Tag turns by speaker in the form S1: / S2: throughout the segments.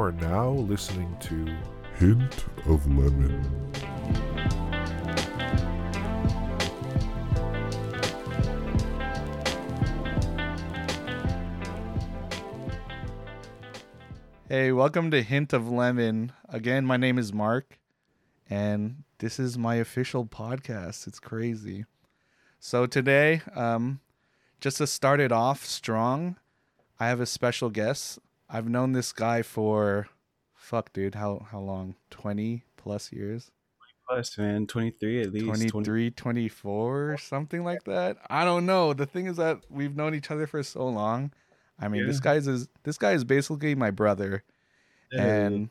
S1: You are now listening to Hint of Lemon.
S2: Hey, welcome to Hint of Lemon. Again, my name is Mark, and this is my official podcast. It's crazy. So today, um, just to start it off strong, I have a special guest. I've known this guy for, fuck, dude, how how long? Twenty plus years.
S3: Plus, man, 23 at least. 20
S2: 23, 24, something like that. I don't know. The thing is that we've known each other for so long. I mean, this
S3: Yeah.
S2: guy's is this guy is basically my brother.
S3: Yeah.
S2: And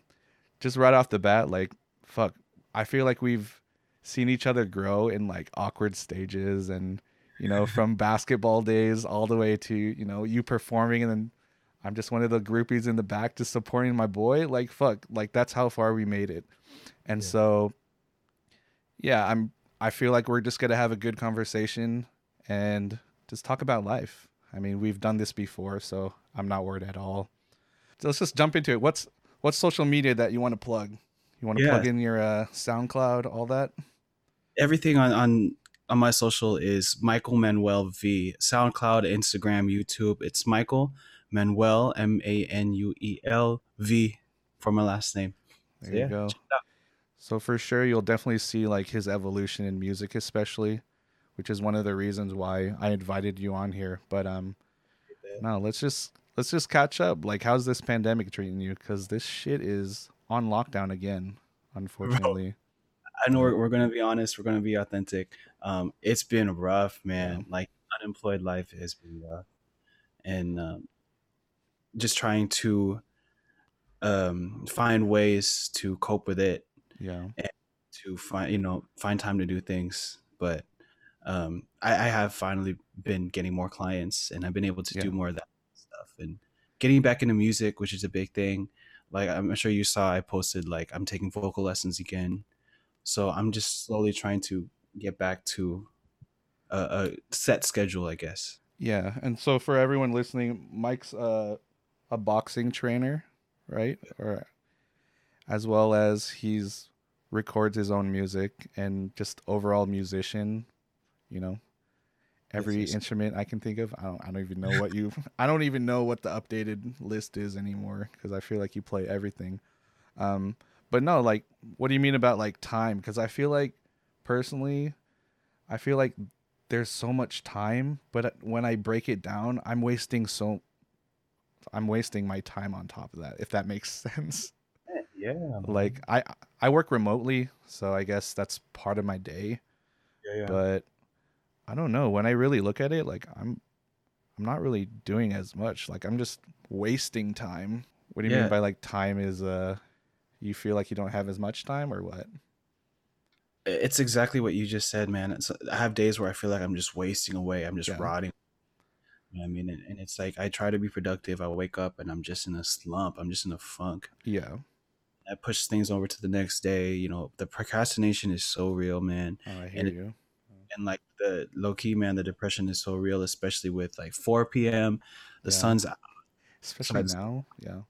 S2: just right off the bat, like, fuck, I feel like we've seen each other grow in like awkward stages and, you know, from basketball days all the way to, you know, you performing and then I'm just one of the groupies in the back just supporting my boy. Like, fuck, like that's how far we made it. And
S3: Yeah.
S2: so, yeah, I'm, I feel like we're just going to have a good conversation and just talk about life. I mean, we've done this before, so I'm not worried at all. So let's just jump into it. What's what's social media that you want to plug? You want to
S3: Yeah.
S2: plug in your uh, SoundCloud, all that?
S3: Everything on, on on my social is Michael Manuel V. SoundCloud, Instagram, YouTube. It's Michael Manuel, M A N U E L V for my last name.
S2: There
S3: So, yeah,
S2: you go.
S3: check it out.
S2: So for sure, you'll definitely see like his evolution in music, especially, which is one of the reasons why I invited you on here. But um, no, let's just let's just catch up. Like, how's this pandemic treating you? Because this shit is on lockdown again, unfortunately.
S3: I know we're, we're going to be honest. We're going to be authentic. Um, it's been rough, man.
S2: Yeah.
S3: Like, unemployed life has been rough. And um, just trying to um, find ways to cope with it
S2: Yeah, And
S3: to find you know find time to do things but um I, I have finally been getting more clients and i've been able to
S2: Yeah.
S3: do more of that stuff and getting back into music which is a big thing like i'm sure you saw i posted like i'm taking vocal lessons again so i'm just slowly trying to get back to a, a set schedule i guess
S2: yeah. And so for everyone listening, Mike's uh, a boxing trainer, right? Or as well as he's records his own music and just overall musician. You know, every
S3: yes.
S2: instrument I can think of. I don't. I don't even know what you. I don't even know what the updated list is anymore because I feel like you play everything. Um, but no, like, what do you mean about like time? Because I feel like, personally, I feel like there's so much time, but when I break it down, I'm wasting so. I'm wasting my time on top of that. If that makes sense
S3: yeah
S2: like i i work remotely so i guess that's part of my day
S3: yeah, yeah.
S2: but i don't know when i really look at it like i'm i'm not really doing as much like i'm just wasting time what do you
S3: Yeah.
S2: mean by like time is uh you feel like you don't have as much time or what
S3: it's exactly what you just said, man. It's, I have days where I feel like I'm just wasting away. I'm just
S2: Yeah.
S3: rotting. You know what I mean? And, and it's like I try to be productive. I wake up and I'm just in a slump. I'm just in a funk.
S2: yeah
S3: I push things over to the next day. You know, the procrastination is so real, man.
S2: oh i hear
S3: And it-
S2: you
S3: And like the low key, man, the depression is so real, especially with like 4 p.m. The
S2: Yeah.
S3: sun's out.
S2: especially
S3: Sounds-
S2: now yeah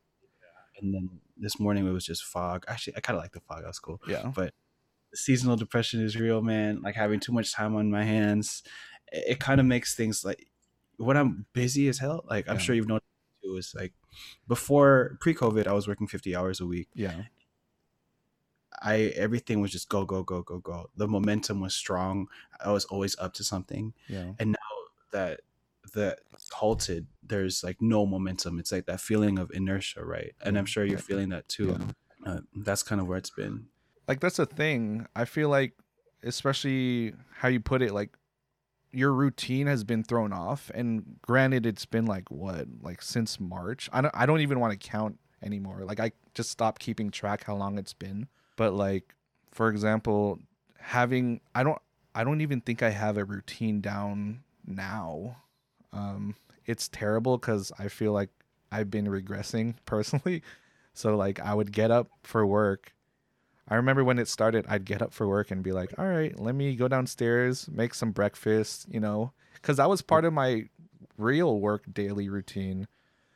S3: And then this morning it was just fog. Actually, I kind of like the fog. That was cool.
S2: yeah
S3: the seasonal depression is real, man. Like having too much time on my hands, it, it kind of makes things like when I'm busy as hell. Like I'm
S2: Yeah.
S3: sure you've noticed too. Is like before pre-COVID, I was working 50 hours a week.
S2: yeah
S3: I everything was just go go go go go. The momentum was strong. I was always up to something.
S2: yeah
S3: And now that that halted, there's like no momentum. It's like that feeling of inertia, right? And I'm sure you're feeling that too.
S2: Yeah.
S3: Uh, that's kind of where it's been.
S2: like that's a thing i feel like especially how you put it like your routine has been thrown off and granted it's been like what like since march? I don't, I don't even want to count anymore. Like i just stopped keeping track how long it's been. But like for example having i don't i don't even think i have a routine down now. Um it's terrible because i feel like i've been regressing personally. So like i would get up for work I remember when it started, I'd get up for work and be like, all right, let me go downstairs, make some breakfast, you know, because that was part of my real work daily routine.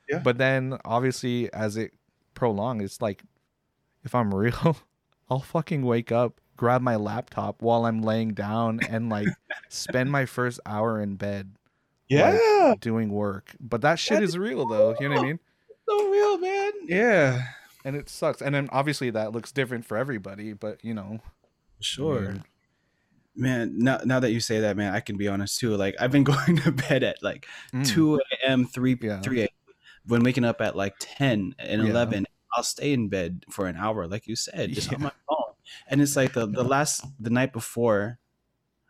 S3: Yeah.
S2: But then obviously, as it prolonged. It's like if I'm real, I'll fucking wake up, grab my laptop while I'm laying down, and like spend my first hour in bed
S3: Yeah,
S2: doing work. But that shit
S3: That
S2: is real though. You know what I mean?
S3: so real, man. Yeah,
S2: And it sucks. And then obviously that looks different for everybody. But you know,
S3: sure.
S2: weird.
S3: Man, now now that you say that, man, I can be honest too. Like I've been going to bed at like
S2: Mm.
S3: two a.m., three
S2: Yeah.
S3: three a.m. When waking up at like ten and
S2: Yeah.
S3: eleven, I'll stay in bed for an hour, like you said, just on my phone. And it's like the the last the night before,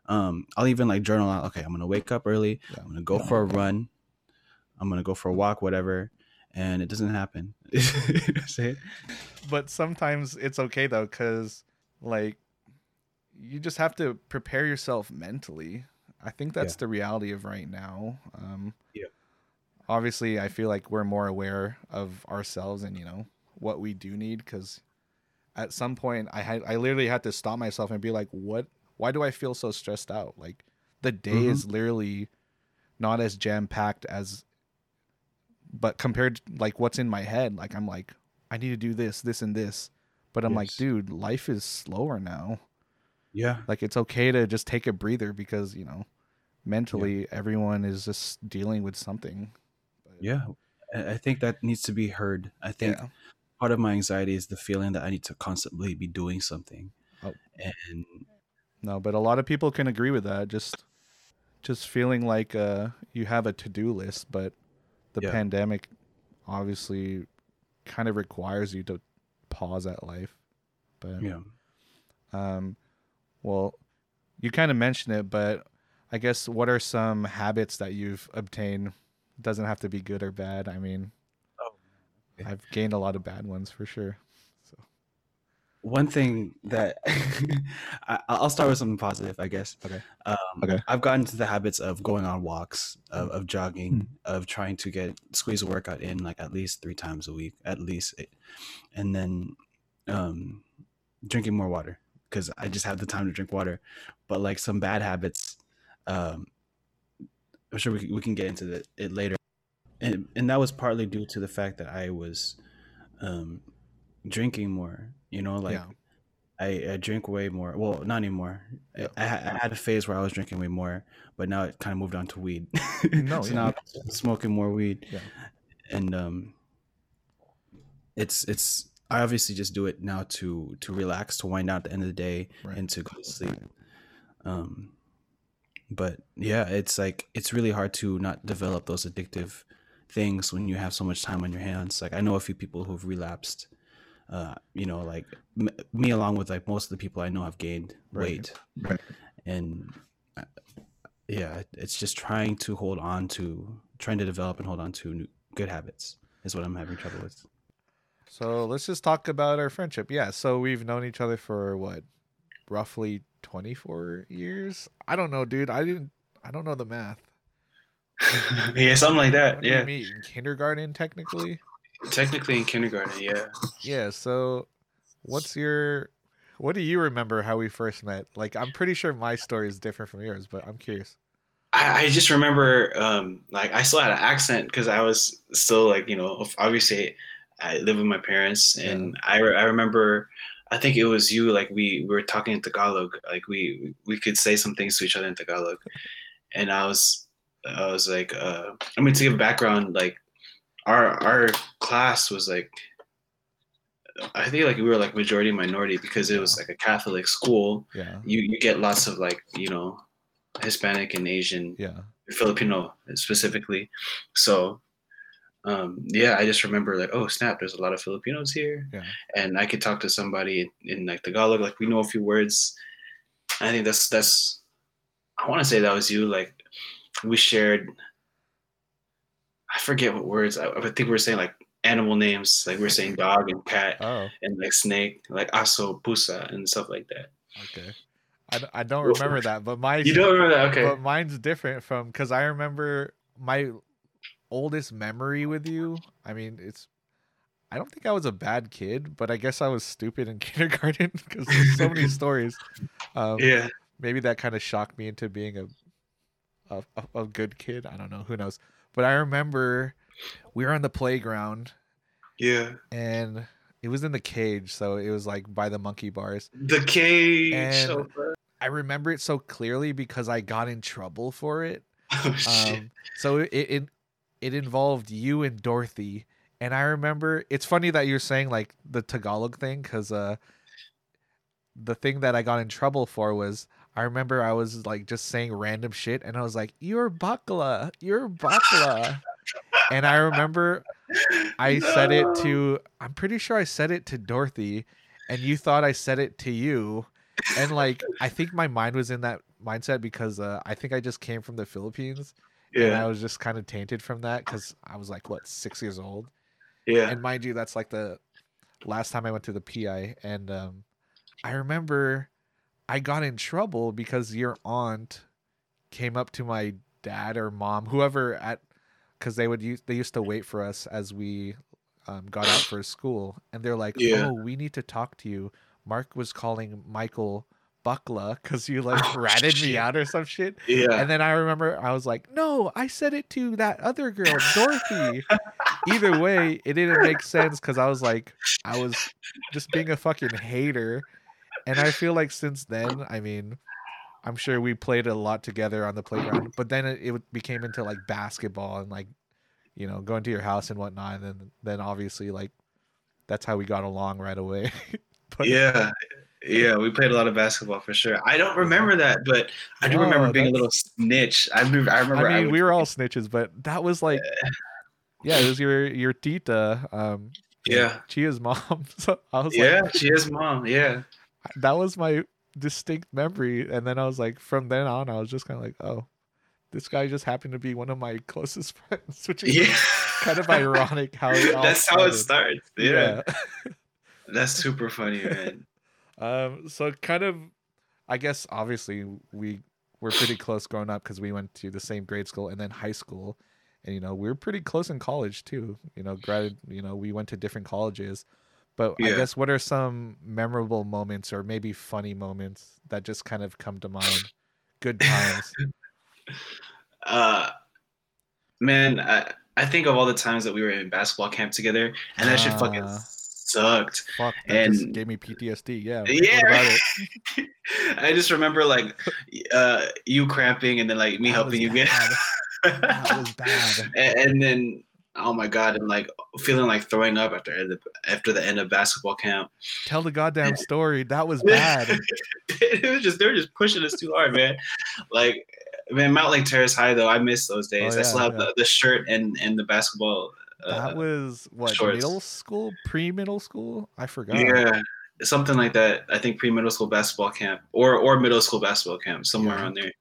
S3: um, I'll even like journal out. Okay, I'm gonna wake up early.
S2: Yeah.
S3: I'm gonna go for a run. I'm gonna go for a walk, whatever. And it doesn't happen.
S2: But sometimes it's okay though because like you just have to prepare yourself mentally i think that's
S3: Yeah.
S2: the reality of right now um
S3: Yeah.
S2: obviously i feel like we're more aware of ourselves and you know what we do need because at some point i had i literally had to stop myself and be like what why do i feel so stressed out like the day
S3: Mhm.
S2: is literally not as jam packed as but compared to like what's in my head like i'm like i need to do this this and this but i'm like dude life is slower now
S3: Yeah.
S2: like it's okay to just take a breather because you know mentally everyone is just dealing with something But,
S3: Yeah. I I think that needs to be heard. I think
S2: yeah
S3: part of my anxiety is the feeling that I need to constantly be doing something.
S2: Oh.
S3: And
S2: no but a lot of people can agree with that just just feeling like uh you have a to-do list but the
S3: Yeah.
S2: pandemic obviously kind of requires you to pause at life but
S3: yeah.
S2: Um, well, you kind of mentioned it, but I guess what are some habits that you've obtained? Doesn't have to be good or bad. I mean,
S3: Oh.
S2: I've gained a lot of bad ones for sure.
S3: One thing that I, I'll start with something positive, I guess.
S2: Okay.
S3: Um,
S2: Okay.
S3: I've gotten into the habits of going on walks, of, of jogging,
S2: Mm.
S3: of trying to get squeeze a workout in like at least three times a week, at least, and then um, drinking more water because I just have the time to drink water. But like some bad habits, um, I'm sure we can, we can get into the, it later, and and that was partly due to the fact that I was um, drinking more. You know, like
S2: yeah,
S3: I, I drink way more. Well, not anymore.
S2: Yeah.
S3: I, I had a phase where I was drinking way more, but now it kind of moved on to weed.
S2: No,
S3: so
S2: yeah.
S3: now I'm smoking more weed,
S2: Yeah.
S3: and um, it's it's I obviously just do it now to to relax, to wind down at the end of the day,
S2: Right.
S3: and to go to sleep. Um, but yeah, it's like it's really hard to not develop those addictive things when you have so much time on your hands. Like I know a few people who've relapsed. Uh, you know, like m- me along with like most of the people I know have gained
S2: Right.
S3: weight,
S2: Right.
S3: and uh, yeah, it's just trying to hold on to, trying to develop and hold on to new, good habits is what I'm having trouble with.
S2: So let's just talk about our friendship. Yeah. So we've known each other for what, roughly 24 years? I don't know, dude. I didn't. I don't know the math.
S4: yeah, something like
S2: When
S4: that.
S2: did we
S4: Yeah,
S2: meet? In kindergarten, technically.
S4: Technically in kindergarten. Yeah,
S2: Yeah. So, what's your? What do you remember how we first met? Like, I'm pretty sure my story is different from yours, but I'm curious.
S4: I, I just remember um, like I still had an accent because I was still like you know obviously I live with my parents and I, re- I remember I think it was you like we, we were talking in Tagalog like we we could say some things to each other in Tagalog and I was I was like uh, I mean to give background like our our class was like I think like we were like majority minority because it was like a Catholic school
S2: Yeah.
S4: you you get lots of like you know Hispanic and Asian
S2: Yeah.
S4: Filipino specifically. So um, yeah, I just remember like, oh snap, there's a lot of Filipinos here,
S2: Yeah.
S4: and I could talk to somebody in, in like Tagalog, like we know a few words. I think that's that's. I want to say that was you. Like we shared. I forget what words. I, I think we were saying like animal names, like we're saying dog and cat
S2: Oh.
S4: and like snake, like aso, pusa, and stuff like that.
S2: Okay. I, I don't remember that, but mine's
S4: You don't remember that? Okay.
S2: but mine's different from because I remember my oldest memory with you. I mean, it's. I don't think I was a bad kid, but I guess I was stupid in kindergarten because there's so many stories. Um,
S4: yeah.
S2: maybe that kind of shocked me into being a a a good kid. I don't know. Who knows? But I remember we were on the playground,
S3: Yeah.
S2: and it was in the cage, so it was like by the monkey bars.
S3: The cage.
S2: And-. I remember it so clearly because I got in trouble for it.
S3: Oh, shit.
S2: Um, so it, it it involved you and Dorothy, and I remember it's funny that you're saying like the Tagalog thing because uh, the thing that I got in trouble for was I remember I was like just saying random shit, and I was like, "You're bakla, you're bakla," and I remember I said it to I'm pretty sure I said it to Dorothy, and you thought I said it to you, and like I think my mind was in that mindset because uh, I think I just came from the Philippines and I was just kind of tainted from that because I was like what six years old,
S3: Yeah.
S2: and mind you, that's like the last time I went to the PI, and um, I remember I got in trouble because your aunt came up to my dad or mom, whoever at, because they would use they used to wait for us as we um, got out for school, and they're like,
S3: Yeah.
S2: "Oh, we need to talk to you." Mark was calling Michael bakla because you like
S3: Oh,
S2: ratted me out or some shit.
S3: Yeah.
S2: And then I remember I was like, no, I said it to that other girl, Dorothy. Either way, it didn't make sense because I was like, I was just being a fucking hater. And I feel like since then, I mean, I'm sure we played a lot together on the playground, but then it, it became into like basketball and like, you know, going to your house and whatnot. And then, then obviously, like, that's how we got along right away. but
S3: yeah. Yeah, we played a lot of basketball for sure. I don't remember that, but I do remember being a little snitch. I remember. I remember.
S2: I mean,
S3: would-
S2: we were all snitches, but that was like, yeah, it was your your tita, um,
S3: Yeah.
S2: Chia's mom. So I was
S3: Yeah,
S2: like,
S3: Chia's mom. Yeah.
S2: That was my distinct memory, and then I was like, from then on, I was just kind of like, oh, this guy just happened to be one of my closest friends, which is
S3: Yeah.
S2: kind of ironic how
S3: That's how it
S2: started.
S3: starts. Yeah. That's super funny, man.
S2: Um, so kind of, I guess obviously we were pretty close growing up because we went to the same grade school and then high school, and you know we were pretty close in college too. You know, grad, you know we went to different colleges, but I guess what are some memorable moments or maybe funny moments that just kind of come to mind? Good times.
S3: Uh, man, I, I think of all the times that we were in basketball camp together, and that shit fucking
S2: Ah.
S3: sucked.
S2: Fuck,
S3: And-
S2: gave me PTSD. Yeah.
S3: Yeah,
S2: What about it?
S3: I just remember like uh, you cramping and then like me
S2: That
S3: helping you get.
S2: bad. That was bad.
S3: and, and then oh my god, and like feeling like throwing up after the after the end of basketball camp.
S2: Tell the goddamn story. That was bad.
S3: it was just they were just pushing us too hard, man. Like man, Mountlake Terrace High though, I miss those days.
S2: Oh,
S3: I still have
S2: yeah.
S3: the, the shirt and and the basketball. Uh,
S2: that was what
S3: shorts.
S2: middle school, pre middle school. I forgot.
S3: yeah, something like that. I think pre middle school basketball camp or or middle school basketball camp, somewhere
S2: Yeah.
S3: around there.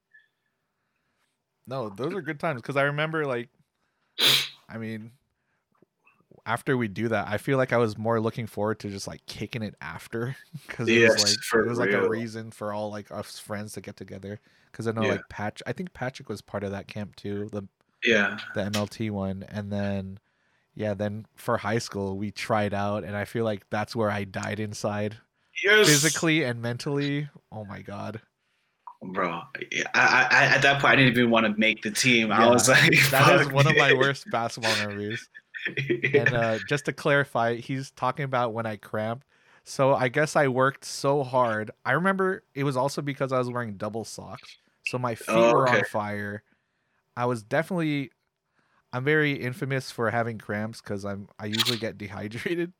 S2: No, those are good times because I remember like, I mean, after we do that, I feel like I was more looking forward to just like kicking it after because it
S3: Yes,
S2: was like it was like a reason for all like us friends to get together. Because I know
S3: Yeah.
S2: like Patch, I think Patrick was part of that camp too, the
S3: Yeah,
S2: the MLT one, and then yeah, then for high school we tried out, and I feel like that's where I died inside,
S3: yes.
S2: physically and mentally. Oh my god.
S3: Bro. I, I, at that point I didn't even want to make the team. I was like,
S2: That is one of my worst basketball memories.
S3: Yeah.
S2: And uh, just to clarify, he's talking about when I cramped. So I guess I worked so hard. I remember it was also because I was wearing double socks. So my feet
S3: Oh,
S2: were on fire. I was definitely I'm very infamous for having cramps because I'm I usually get dehydrated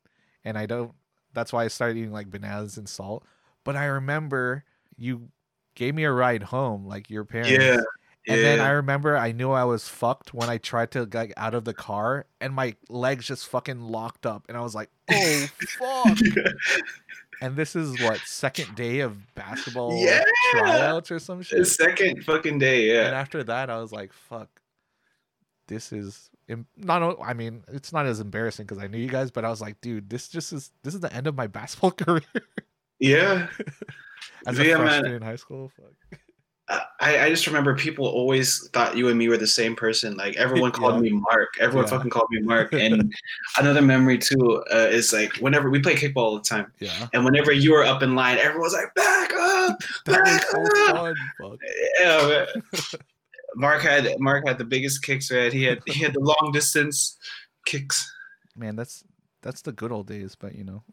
S2: and I don't that's why I started eating like bananas and salt. But I remember you gave me a ride home, like your parents.
S3: yeah,
S2: And then I remember I knew I was fucked when I tried to get out of the car and my legs just fucking locked up and I was like, "Oh, oh fuck." and this is what second day of basketball
S3: Yeah.
S2: tryouts or some
S3: the
S2: shit.
S3: second fucking day. Yeah.
S2: And after that I was like, "Fuck. This is em- not I mean, it's not as embarrassing cuz I knew you guys, but I was like, "Dude, this just is this is the end of my basketball career
S3: yeah.
S2: As a
S3: Yeah, man.
S2: in high school." Fuck.
S3: I, I just remember people always thought you and me were the same person. Like everyone called
S2: Yeah.
S3: me Mark. Everyone
S2: Yeah.
S3: fucking called me Mark. And another memory too uh, is like whenever we play kickball all the time,
S2: Yeah.
S3: and whenever you were up in line, everyone's like, "Back up!" Back
S2: so
S3: up! Yeah. Mark had Mark had the biggest kicks, man. He had he had the long distance kicks.
S2: man that's that's the good old days, but you know,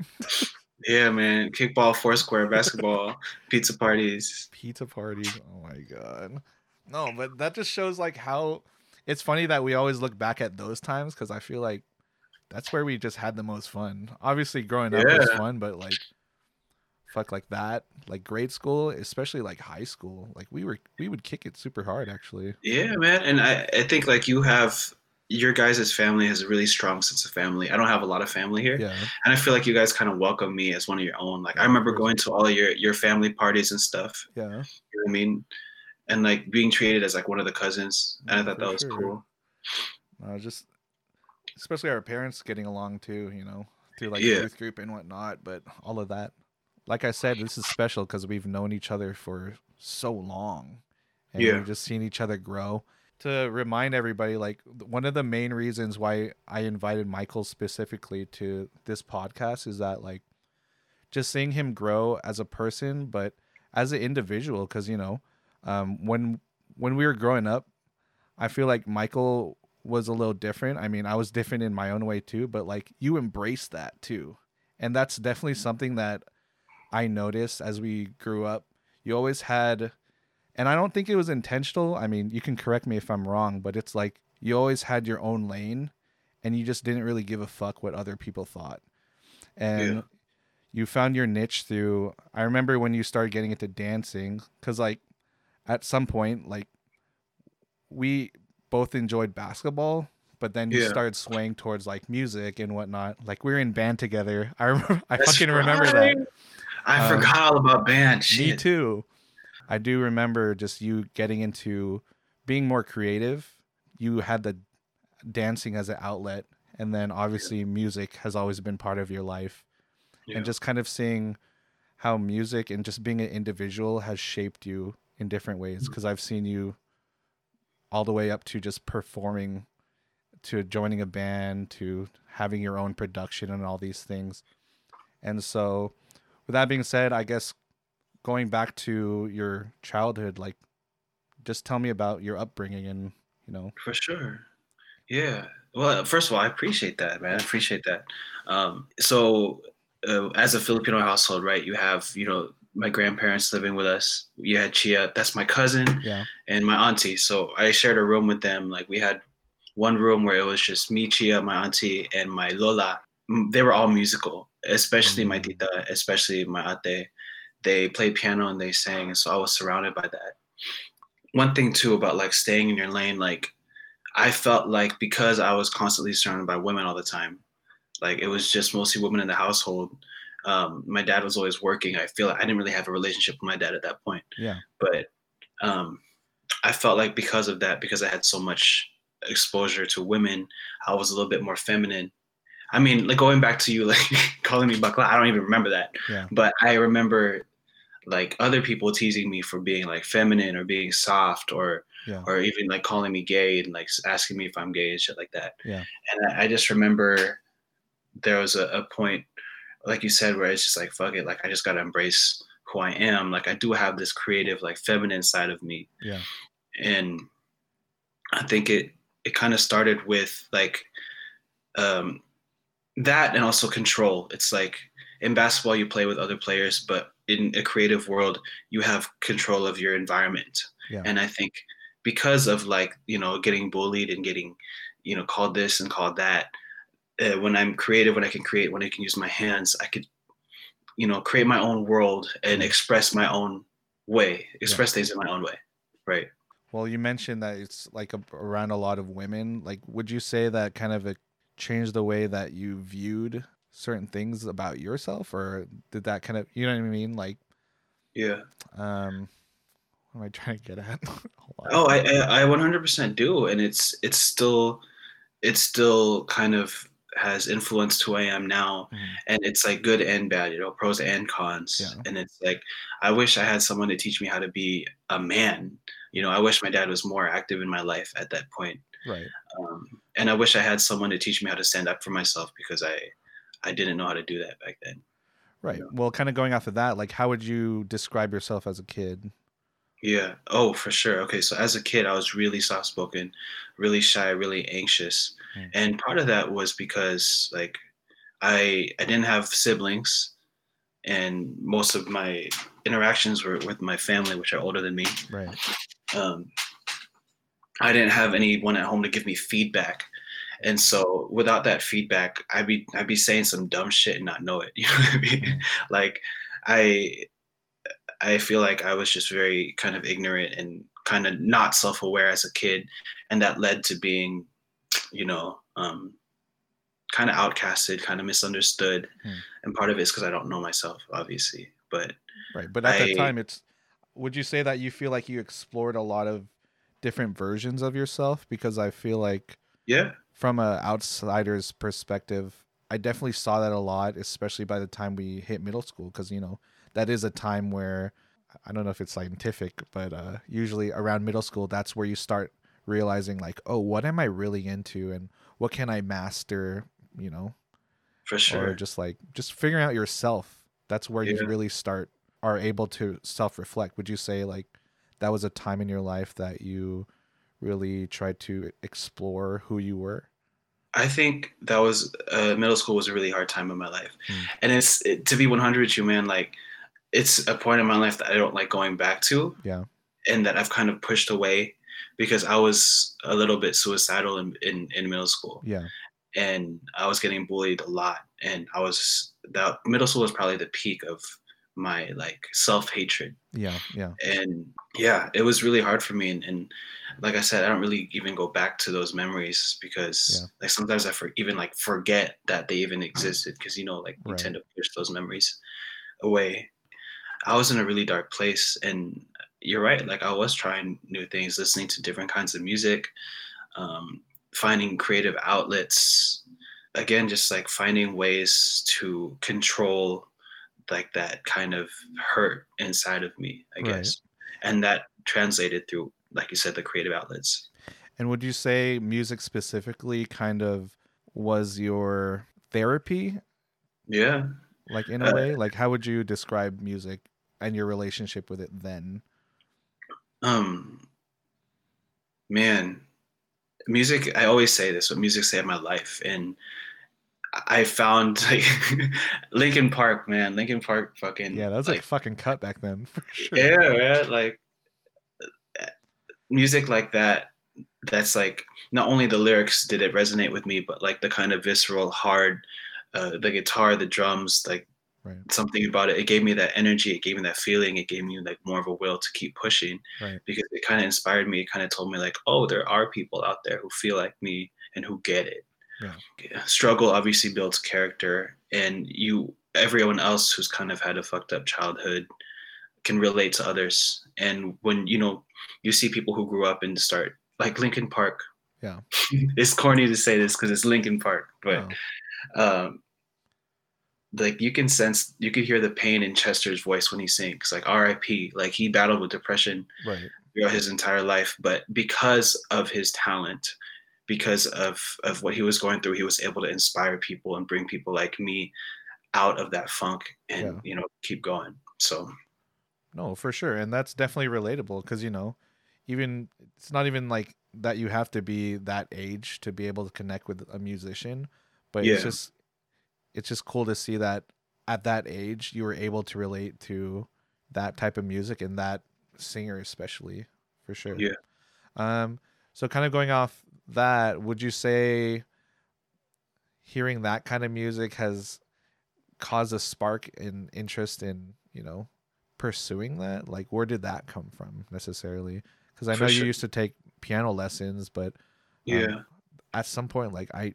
S3: Yeah, man. Kickball, foursquare, basketball, pizza parties.
S2: pizza parties. Oh my god. No, but that just shows like how it's funny that we always look back at those times because I feel like that's where we just had the most fun. Obviously, growing up was fun, but like, fuck, like that, like grade school, especially like high school, like we were we would kick it super hard actually.
S3: Yeah, man. And I, I think like you have your guys' family has a really strong sense of family. I don't have a lot of family here.
S2: Yeah,
S3: And I feel like you guys kind of welcome me as one of your own. Like I remember going to all of your your family parties and stuff.
S2: yeah.
S3: You know what I mean? And like being treated as like one of the cousins. And I thought that was
S2: sure.
S3: cool.
S2: Uh, just especially our parents getting along too, you know, through like
S3: Yeah.
S2: youth group and whatnot. But all of that, like I said, this is special because we've known each other for so long, and
S3: Yeah.
S2: we've just seen each other grow. To remind everybody, like one of the main reasons why I invited Michael specifically to this podcast is that like just seeing him grow as a person, but as an individual, because you know, um, when when we were growing up, I feel like Michael was a little different. I mean, I was different in my own way too, but like you embraced that too. And that's definitely something that I noticed as we grew up. You always had and I don't think it was intentional. I mean, you can correct me if I'm wrong, but it's like you always had your own lane and you just didn't really give a fuck what other people thought. And
S3: Yeah.
S2: you found your niche through I remember when you started getting into dancing cuz like at some point like we both enjoyed basketball but then you
S3: Yeah.
S2: started swaying towards like music and whatnot like we were in band together i remember i
S3: That's
S2: fucking remember that.
S3: I
S2: Um,
S3: forgot all about band.
S2: me too i do remember just you getting into being more creative. You had the dancing as an outlet and then obviously music has always been part of your life.
S3: Yeah.
S2: and just kind of seeing how music and just being an individual has shaped you in different ways mm-hmm. because i've seen you all the way up to just performing to joining a band to having your own production and all these things. And so with that being said i guess going back to your childhood like just tell me about your upbringing and you know
S3: For sure. Yeah. Well, first of all, I appreciate that, man. I appreciate that. Um, so, uh, as a Filipino household, right, you have, you know, my grandparents living with us. You had Chia, that's my cousin,
S2: yeah
S3: and my auntie. So I shared a room with them. Like we had one room where it was just me, Chia, my auntie, and my Lola. They were all musical, especially my
S2: Mm.
S3: tita, especially my ate. They played piano and they sang, and so I was surrounded by that. One thing too about like staying in your lane, like I felt like because I was constantly surrounded by women all the time, like it was just mostly women in the household. Um, my dad was always working. I feel like I didn't really have a relationship with my dad at that point
S2: yeah
S3: but um, I felt like because of that, because I had so much exposure to women, I was a little bit more feminine. I mean, like going back to you, like calling me bakla, I don't even remember that,
S2: yeah
S3: but I remember like other people teasing me for being like feminine or being soft or
S2: yeah
S3: or even like calling me gay and like asking me if I'm gay and shit like that.
S2: Yeah.
S3: And I, I just remember there was a, a point, like you said, where it's just like fuck it, like I just gotta embrace who I am. Like I do have this creative, like feminine side of me,
S2: yeah
S3: and I think it it kind of started with like um that and also control. It's like in basketball you play with other players, but in a creative world you have control of your environment.
S2: Yeah.
S3: And I think because of like you know getting bullied and getting you know called this and called that, uh, when I'm creative, when I can create, when I can use my hands, I could you know create my own world and express my own way, express things in my own way, right?
S2: Well, you mentioned that it's like a, around a lot of women. Like, would you say that kind of it changed the way that you viewed certain things about yourself, or did that kind of, you know what I mean? Like,
S3: Yeah.
S2: um, what am I trying to get at?
S3: Oh, I I I 100% do, and it's it's still it's still kind of has influenced who I am now,
S2: Mhm.
S3: and it's like good and bad, you know, pros and cons.
S2: Yeah.
S3: And it's like I wish I had someone to teach me how to be a man. You know, I wish my dad was more active in my life at that point.
S2: right.
S3: Um, and I wish I had someone to teach me how to stand up for myself because I I didn't know how to do that back then.
S2: Right.
S3: Yeah.
S2: Well, kind of going off of that, like, how would you describe yourself as a kid?
S3: Yeah. Oh, for sure. Okay. So as a kid, I was really soft spoken, really shy, really anxious.
S2: Mm.
S3: And part of that was because like I I didn't have siblings, and most of my interactions were with my family, which are older than me.
S2: Right.
S3: Um, I didn't have anyone at home to give me feedback, and so without that feedback, I'd be I'd be saying some dumb shit and not know it. You know what I mean?
S2: Mm.
S3: Like I I feel like I was just very kind of ignorant and kind of not self-aware as a kid, and that led to being, you know, um, kind of outcasted, kind of misunderstood,
S2: Hmm.
S3: and part of it is because I don't know myself, obviously. But
S2: Right. But at that time, it's. Would you say that you feel like you explored a lot of different versions of yourself? Because I feel like
S3: yeah,
S2: from an outsider's perspective, I definitely saw that a lot, especially by the time we hit middle school, because you know that is a time where I don't know if it's scientific, but uh, usually around middle school, that's where you start realizing like, oh, what am I really into, and what can I master, you know,
S3: for sure.
S2: or just like just figuring out yourself. That's where you really start are able to self reflect. Would you say like that was a time in your life that you really tried to explore who you were?
S3: I think that was uh, middle school was a really hard time in my life,
S2: Mm.
S3: and it's it, to be 100 with you, man. Like, it's a point in my life that I don't like going back to,
S2: Yeah.
S3: and that I've kind of pushed away because I was a little bit suicidal in in, in middle school,
S2: Yeah.
S3: and I was getting bullied a lot, and I was that middle school was probably the peak of my like self hatred
S2: Yeah. Yeah.
S3: and yeah it was really hard for me and, and like i said i don't really even go back to those memories because
S2: Yeah.
S3: like sometimes i for, even like forget that they even existed because you know like we
S2: Right.
S3: tend to push those memories away i was in a really dark place and you're right like i was trying new things listening to different kinds of music um, finding creative outlets again just like finding ways to control like that kind of hurt inside of me i
S2: Right.
S3: guess and that translated through like you said the creative outlets
S2: And would you say music specifically kind of was your therapy,
S3: yeah
S2: like in a
S3: Uh,
S2: way? Like, how would you describe music and your relationship with it then?
S3: um man music i always say this but music saved my life and i found like Linkin Park man Linkin Park fucking
S2: Yeah, that was like, fucking cut back then for sure.
S3: yeah man like music like that that's like not only the lyrics did it resonate with me but like the kind of visceral hard uh, the guitar the drums like
S2: Right.
S3: something about it it gave me that energy it gave me that feeling it gave me like more of a will to keep pushing
S2: Right.
S3: because it kind of inspired me it kind of told me like oh there are people out there who feel like me and who get it
S2: Yeah.
S3: struggle obviously builds character and you everyone else who's kind of had a fucked up childhood can relate to others and when you know you see people who grew up and start like linkin park
S2: Yeah.
S3: it's corny to say this because it's linkin park but
S2: Oh,
S3: um like you can sense you could hear the pain in chester's voice when he sings like rip like he battled with depression
S2: right.
S3: throughout his entire life but because of his talent because of of what he was going through he was able to inspire people and bring people like me out of that funk and
S2: Yeah.
S3: you know keep going so
S2: No, for sure. And that's definitely relatable because, you know, even it's not even like that you have to be that age to be able to connect with a musician, but it's just it's just cool to see that at that age you were able to relate to that type of music and that singer especially for sure.
S3: Yeah.
S2: Um so kind of going off that, would you say hearing that kind of music has caused a spark in interest in, you know, pursuing that? Like, where did that come from necessarily? Because I know you used to take piano lessons, but um,
S3: yeah
S2: at some point, like I,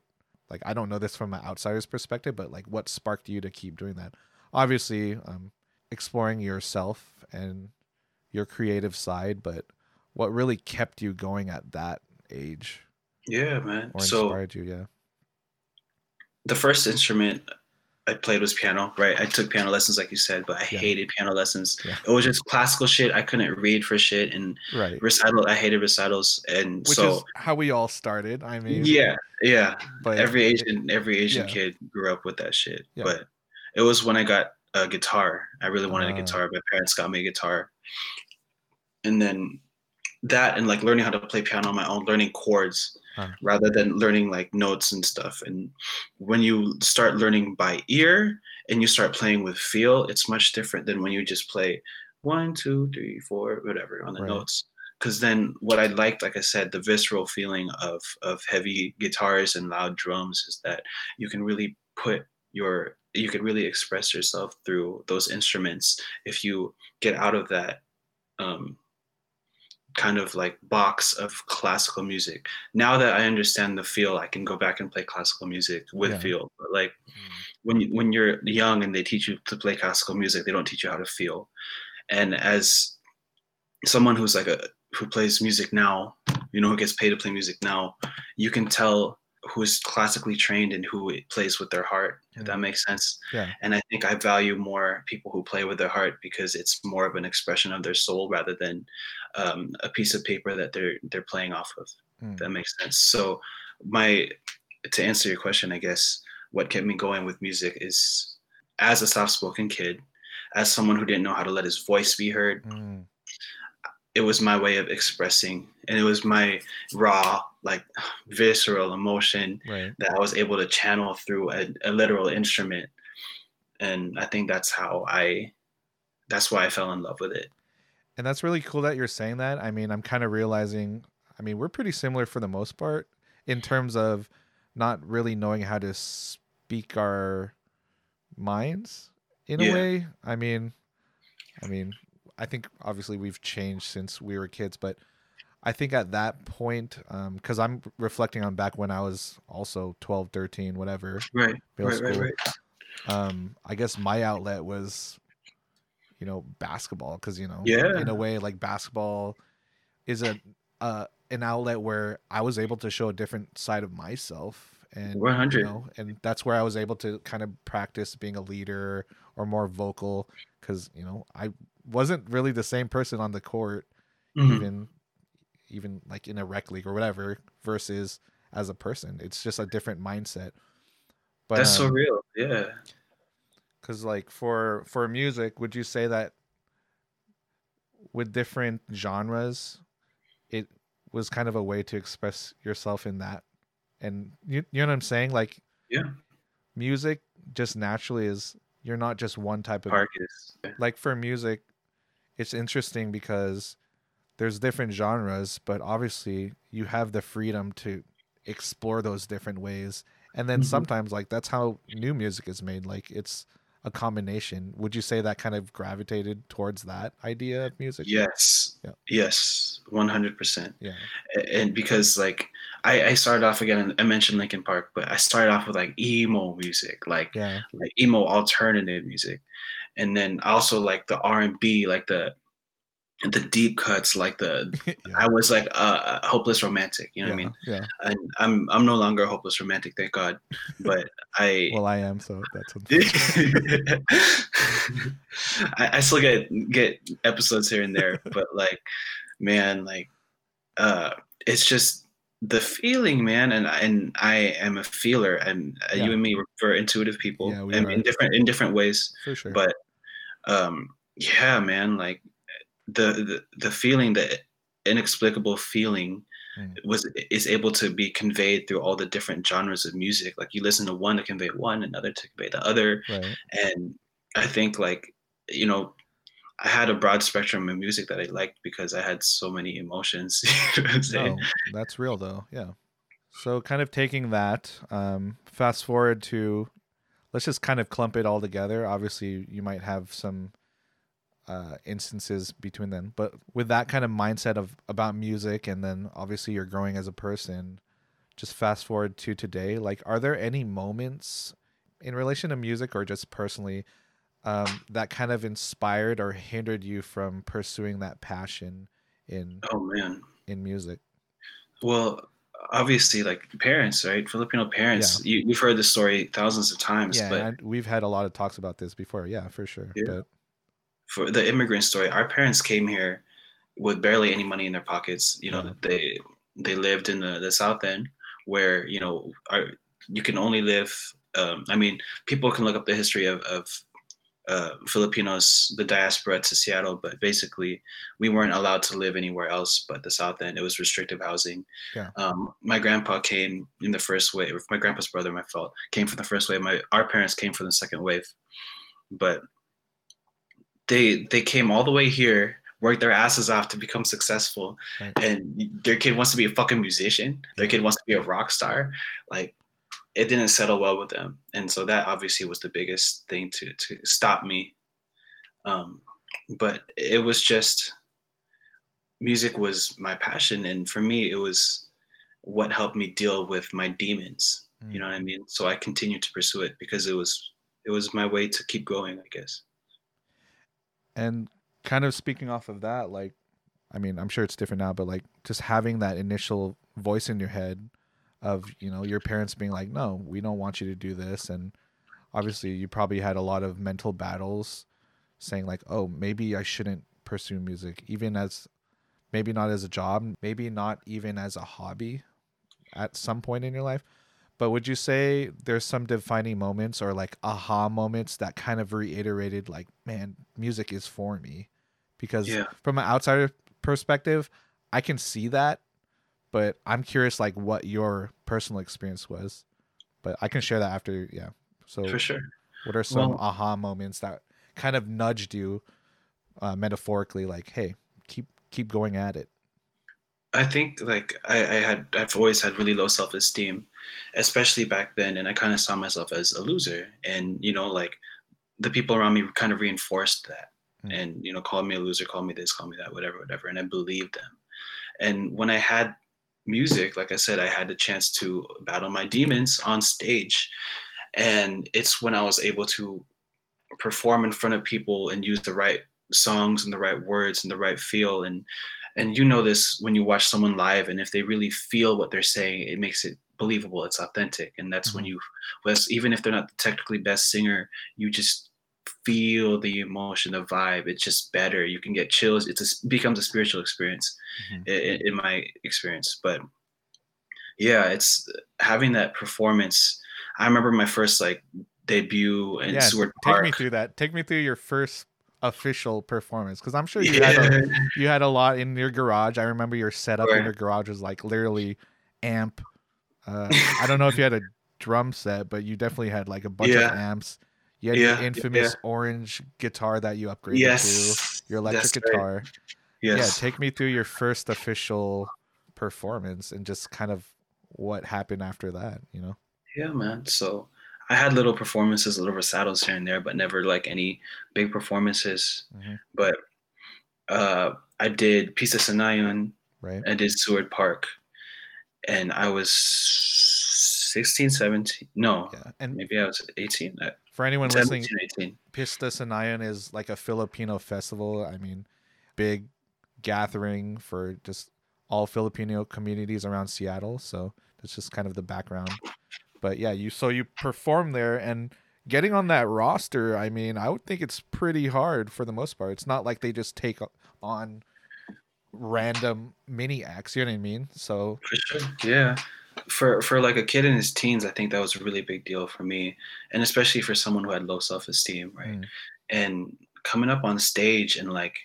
S2: like I don't know this from an outsider's perspective, but like, what sparked you to keep doing that? Obviously, um, exploring yourself and your creative side, but what really kept you going at that age
S3: yeah man
S2: or
S3: so
S2: inspired you? Yeah.
S3: the first instrument I played was piano, right? I took piano lessons, like you said, but I
S2: Yeah.
S3: hated piano lessons.
S2: Yeah.
S3: It was just classical shit. I couldn't read for shit, and
S2: Right.
S3: recital. I hated recitals, and
S2: Which
S3: so
S2: is how we all started. I mean,
S3: yeah, yeah.
S2: but
S3: every Asian, every Asian
S2: yeah.
S3: kid grew up with that shit. But it was when I got a guitar. I really wanted
S2: Ah.
S3: a guitar. My parents got me a guitar, and then that and like learning how to play piano on my own, learning chords Rather than learning like notes and stuff. And when you start learning by ear and you start playing with feel, it's much different than when you just play one, two, three, four, whatever on the
S2: Right.
S3: notes. Because then what I liked, like I said, the visceral feeling of of heavy guitars and loud drums is that you can really put your you can really express yourself through those instruments if you get out of that um, kind of like box of classical music. Now that I understand the feel, I can go back and play classical music with
S2: Yeah.
S3: feel. But like mm. when you, when you're young and they teach you to play classical music, they don't teach you how to feel. And as someone who's like a who plays music now, you know, who gets paid to play music now, you can tell who's classically trained and who plays with their heart. If that
S2: Mm.
S3: makes sense.
S2: Yeah.
S3: And I think I value more people who play with their heart because it's more of an expression of their soul rather than um, a piece of paper that they're they're playing off of.
S2: Mm.
S3: If that makes sense. So my to answer your question, I guess what kept me going with music is as a soft-spoken kid, as someone who didn't know how to let his voice be heard,
S2: Mm.
S3: it was my way of expressing and it was my raw like visceral emotion
S2: Right.
S3: that i was able to channel through a, a literal instrument and i think that's how i that's why i fell in love with it
S2: And that's really cool that you're saying that. I mean, I'm kind of realizing, I mean, we're pretty similar for the most part in terms of not really knowing how to speak our minds in
S3: Yeah.
S2: a way. I mean, I mean, I think obviously we've changed since we were kids, but I think at that point, because I'm reflecting on back when I was also 12, 13, whatever,
S3: right
S2: middle
S3: right right
S2: school.
S3: right
S2: um i guess my outlet was you know basketball because you know
S3: Yeah.
S2: in a way like basketball is a uh an outlet where i was able to show a different side of myself and
S3: 100.
S2: you know and that's where i was able to kind of practice being a leader or more vocal because you know i wasn't really the same person on the court
S3: Mhm.
S2: even even like in a rec league or whatever versus as a person. It's just a different mindset. But
S3: that's so
S2: um,
S3: real yeah.
S2: because like for for music would you say that with different genres it was kind of a way to express yourself in that? And you, you know what i'm saying? Like
S3: Yeah.
S2: music just naturally is you're not just one type of
S3: park is
S2: like for music it's interesting because there's different genres but obviously you have the freedom to explore those different ways. And then
S3: Mhm.
S2: sometimes like that's how new music is made like it's a combination. Would you say that kind of gravitated towards that idea of music?
S3: Yes.
S2: Yeah.
S3: yes. 100%
S2: yeah.
S3: And because like I, I started off again i mentioned linkin park but i started off with like emo music like
S2: yeah.
S3: like emo alternative music. And then also like the r&b like the the deep cuts like the
S2: yeah,
S3: i was like a, a hopeless romantic you know
S2: yeah,
S3: what i mean
S2: yeah
S3: and i'm i'm no longer a hopeless romantic thank god but i
S2: well i am so that's.
S3: I, I still get get episodes here and there, but like, man, like, uh, it's just the feeling, man, and and I am a feeler, and uh,
S2: Yeah.
S3: you and me were intuitive people,
S2: Yeah, we
S3: and
S2: are.
S3: in different in different ways.
S2: for sure
S3: But um, yeah, man, like the the, the feeling, the inexplicable feeling.
S2: Mm.
S3: Was is able to be conveyed through all the different genres of music. Like you listen to one to convey one, another to convey the other,
S2: right
S3: and I think like you know I had a broad spectrum of music that I liked because I had so many emotions. you know what I'm saying?
S2: No, that's real though. Yeah. So kind of taking that, um, fast forward to let's just kind of clump it all together. Obviously, you might have some uh, instances between them, but with that kind of mindset of about music, and then obviously you're growing as a person. Just fast forward to today. Like, are there any moments in relation to music or just personally um, that kind of inspired or hindered you from pursuing that passion in
S3: Oh man.
S2: in music?
S3: Well, obviously, like parents, right? Filipino parents. You, you've heard this story thousands of times,
S2: Yeah,
S3: but
S2: we've had a lot of talks about this before. Yeah, for sure.
S3: Yeah.
S2: But
S3: for the immigrant story, our parents came here with barely any money in their pockets. You know,
S2: Yeah.
S3: they they lived in the, the South End, where you know, our, you can only live. Um, I mean, people can look up the history of, of uh, Filipinos, the diaspora to Seattle, but basically we weren't allowed to live anywhere else but the South End. It was restrictive housing.
S2: Yeah.
S3: Um, my grandpa came in the first wave. My grandpa's brother, my fault, came from the first wave. My our parents came from the second wave, but they they came all the way here, worked their asses off to become successful,
S2: Right.
S3: and their kid wants to be a fucking musician. Their kid wants to be a rock star. Like it didn't settle well with them, and so that obviously was the biggest thing to to stop me. Um, but it was just music was my passion, and for me, it was what helped me deal with my demons. You know what I mean? So I continued to pursue it because it was it was my way to keep going, I guess.
S2: And kind of speaking off of that, like, I mean, I'm sure it's different now, but like just having that initial voice in your head of, you know, your parents being like, no, we don't want you to do this. And obviously, you probably had a lot of mental battles saying, like, oh, maybe I shouldn't pursue music, even as maybe not as a job, maybe not even as a hobby at some point in your life. But would you say there's some defining moments or like aha moments that kind of reiterated, like, man, music is for me? Because
S3: Yeah.
S2: from an outsider perspective, I can see that, but I'm curious, like, what your personal experience was. But I can share that after, yeah. So,
S3: For sure.
S2: what are some
S3: Well-
S2: aha moments that kind of nudged you, uh, metaphorically, like, hey, keep keep going at it?
S3: I think like I, I had I've always had really low self esteem, especially back then, and I kind of saw myself as a loser. And you know, like the people around me kind of reinforced that,
S2: Mm.
S3: and you know, called me a loser, called me this, called me that, whatever, whatever. And I believed them. And when I had music, like I said, I had the chance to battle my demons on stage, and it's when I was able to perform in front of people and use the right songs and the right words and the right feel and and you know this when you watch someone live and if they really feel what they're saying it makes it believable it's authentic and that's when
S2: Mhm.
S3: you was even if they're not the technically best singer you just feel the emotion the vibe it's just better you can get chills it's a, it becomes a spiritual experience
S2: Mhm.
S3: in, in my experience but yeah it's having that performance i remember my first like debut in
S2: yeah,
S3: Seward
S2: take me through that. Take me through your first official performance, because I'm sure you had a, you had a lot in your garage. I remember your setup in your garage was like literally amp. Uh, I don't know if you had a drum set, but you definitely had like a bunch of amps. You had
S3: Yeah,
S2: your
S3: yeah,
S2: infamous orange guitar that you upgraded
S3: yes
S2: to, your electric
S3: that's right.
S2: guitar.
S3: yes
S2: Yeah, take me through your first official performance and just kind of what happened after that. You know.
S3: Yeah, man. So I had little performances, little recitals here and there, but never like any big performances.
S2: Mhm.
S3: But uh, I did Pista sa Nayon,
S2: Right.
S3: I did Seward Park, and I was 16, 17. No,
S2: Yeah. And
S3: maybe I was 18. uh,
S2: for anyone
S3: 17,
S2: listening,
S3: 18.
S2: Pista sa Nayon is like a Filipino festival. I mean, big gathering for just all Filipino communities around Seattle. So that's just kind of the background. But yeah, you so you perform there and getting on that roster, I mean, I would think it's pretty hard for the most part. It's not like they just take on random mini acts, you know what I mean? So
S3: For sure. Yeah. For for like a kid in his teens, I think that was a really big deal for me, and especially for someone who had low self esteem, right?
S2: Mm.
S3: And coming up on stage and like,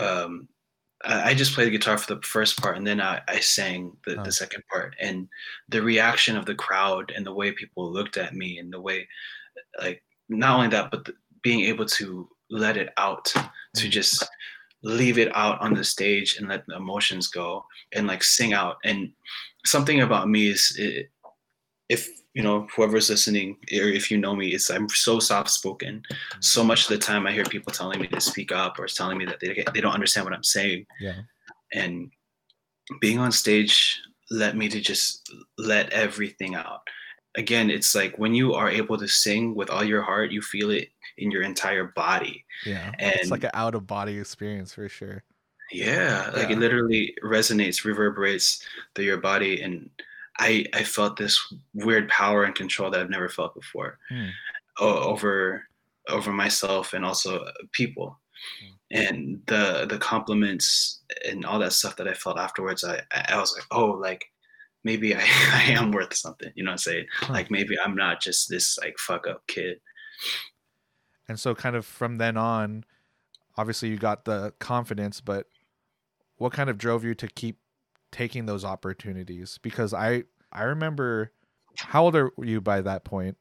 S3: um, I, just played the guitar for the first part, and then I, I sang the,
S2: Oh.
S3: the second part, and the reaction of the crowd and the way people looked at me and the way, like, not only that, but the, being able to let it out, to
S2: Mm.
S3: just leave it out on the stage and let the emotions go and like sing out and something about me is it, if you know whoever's listening or if you know me is i'm so soft spoken so much of the time i hear people telling me to speak up or telling me that they, they don't understand what i'm saying
S2: yeah.
S3: and being on stage let me to just let everything out again it's like when you are able to sing with all your heart you feel it in your entire body
S2: Yeah.
S3: and it's
S2: like an out of body experience for sure.
S3: Yeah, like
S2: Yeah.
S3: it literally resonates, reverberates through your body, and I I felt this weird power and control that I've never felt before
S2: Hmm.
S3: over over myself and also people,
S2: Hmm.
S3: and the the compliments and all that stuff that I felt afterwards. I I I was like, oh, like maybe I, I am worth something. You know what I'm saying?
S2: Huh.
S3: Like maybe I'm not just this like fuck up kid.
S2: And so kind of from then on, obviously you got the confidence, but what kind of drove you to keep taking those opportunities? Because I I remember how old are you by that point?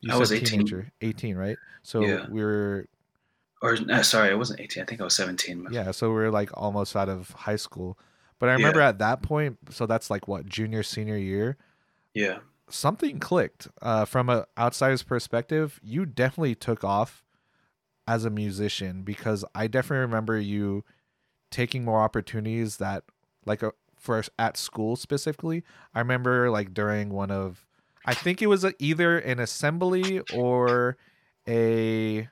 S2: You
S3: I was 18.
S2: 18, right? So
S3: Yeah.
S2: we were
S3: Or no, sorry, I wasn't 18. I think I was 17.
S2: yeah, so we were like almost out of high school. But I remember at that point, so that's like what, junior, senior year,
S3: Yeah.
S2: something clicked. Uh, from an outsider's perspective, you definitely took off as a musician because I definitely remember you taking more opportunities that like a for at school specifically. I remember like during one of I think it was a, either an assembly or a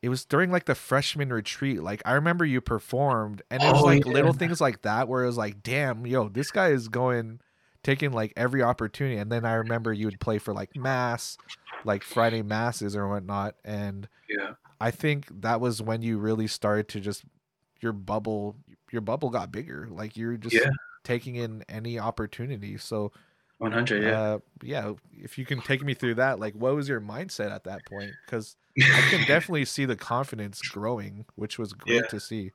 S2: it was during like the freshman retreat. Like I remember you performed and it was
S3: Oh,
S2: like
S3: yeah.
S2: little things like that where it was like, damn, yo, this guy is going taking like every opportunity. And then I remember you would play for like mass, like Friday masses or whatnot. And
S3: Yeah.
S2: I think that was when you really started to just your bubble your bubble got bigger. Like you're just
S3: Yeah.
S2: Taking in any opportunity. So
S3: 100. Yeah.
S2: uh yeah, if you can take me through that, like what was your mindset at that point? Because I can definitely see the confidence growing, which was great
S3: Yeah.
S2: to see.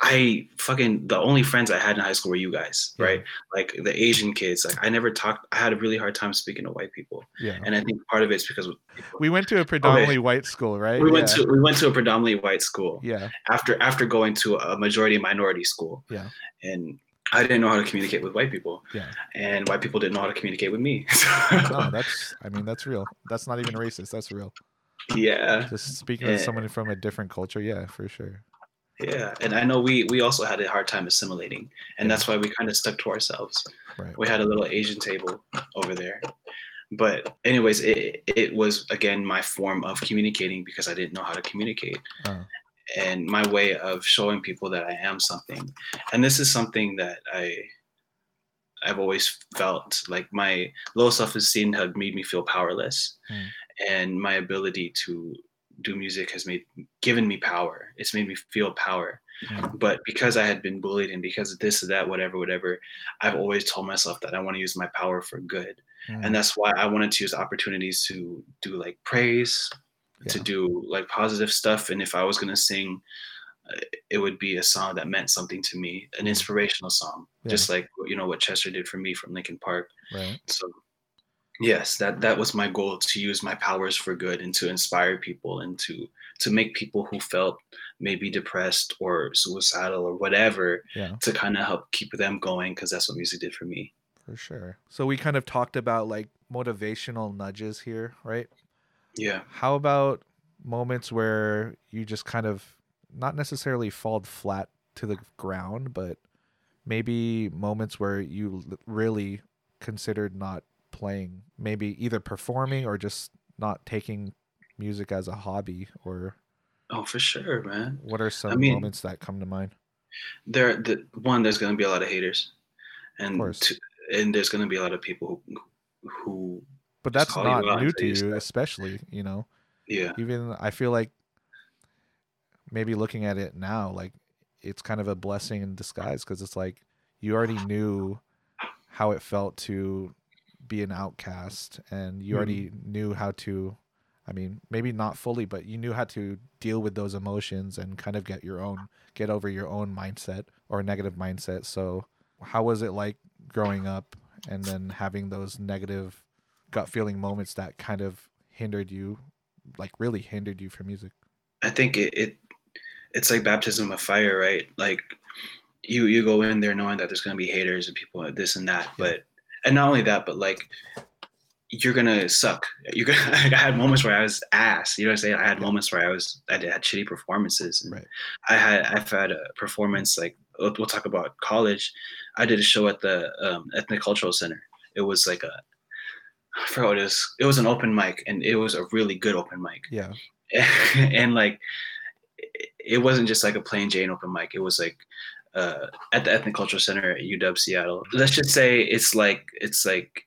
S3: I fucking the only friends I had in high school were you guys,
S2: Yeah.
S3: right? Like the Asian kids. Like I never talked. I had a really hard time speaking to white people,
S2: Yeah.
S3: and I think part of it's because
S2: We went to a predominantly white school, right?
S3: we went to we went to a predominantly white school
S2: yeah.
S3: after after going to a majority minority school.
S2: Yeah.
S3: and I didn't know how to communicate with white people,
S2: Yeah.
S3: and white people didn't know how to communicate with me.
S2: No, that's I mean that's real. That's not even racist. That's real.
S3: yeah,
S2: Just speaking
S3: Yeah.
S2: to someone from a different culture, yeah, for sure.
S3: yeah, and I know we we also had a hard time assimilating, and that's why we kind of stuck to ourselves.
S2: Right.
S3: we had a little Asian table over there. But anyways, it it was again my form of communicating because I didn't know how to communicate.
S2: Uh,
S3: And my way of showing people that I am something. And this is something that I I've always felt like my low self-esteem had made me feel powerless.
S2: Hmm.
S3: And my ability to do music has made given me power. It's made me feel power
S2: mm,
S3: but because I had been bullied and because of this or that, whatever, whatever, I've always told myself that I want to use my power for good.
S2: mm,
S3: And that's why I wanted to use opportunities to do like praise, to do like positive stuff. And if I was going to sing, uh, it would be a song that meant something to me, an inspirational song,
S2: Mm. Yeah.
S3: just like, you know, what Chester did for me from Linkin Park.
S2: right.
S3: So yes, that, that was my goal to use my powers for good and to inspire people and to, to make people who felt maybe depressed or suicidal or whatever
S2: Yeah,
S3: to kind of help keep them going because that's what music did for me.
S2: for sure. So we kind of talked about like motivational nudges here, right?
S3: Yeah.
S2: How about moments where you just kind of not necessarily fall flat to the ground, but maybe moments where you really considered not playing, maybe either performing or just not taking music as a hobby or
S3: Oh, for sure, man.
S2: what are some
S3: mean-
S2: moments that come to mind?
S3: There, the one, there's gonna be a lot of haters, and two, and there's gonna be a lot of people who, who
S2: But that's not new to you, especially, you know.
S3: yeah,
S2: even I feel like maybe looking at it now, like it's kind of a blessing in disguise because it's like you already knew how it felt to be an outcast and you already knew how to I mean, maybe not fully, but you knew how to deal with those emotions and kind of get your own get over your own mindset or negative mindset. So, how was it like growing up and then having those negative gut feeling moments that kind of hindered you like really hindered you from music?
S3: I think it, it it's like baptism of fire, right? Like you you go in there knowing that there's gonna be haters and people this and that, but and not only that, but like you're gonna suck. You're gonna. Like, I had moments where I was ass. You know what I'm saying? I had moments where I was. I did, had shitty performances. And
S2: Right.
S3: I had. I've had a performance like we'll, we'll talk about college. I did a show at the um, ethnic cultural center. It was like a. I forgot what it was. It was an open mic, and it was a really good open mic.
S2: Yeah.
S3: and like, it- it wasn't just like a plain Jane open mic. It was like uh, at the ethnic cultural center at UW Seattle. Let's just say it's like it's like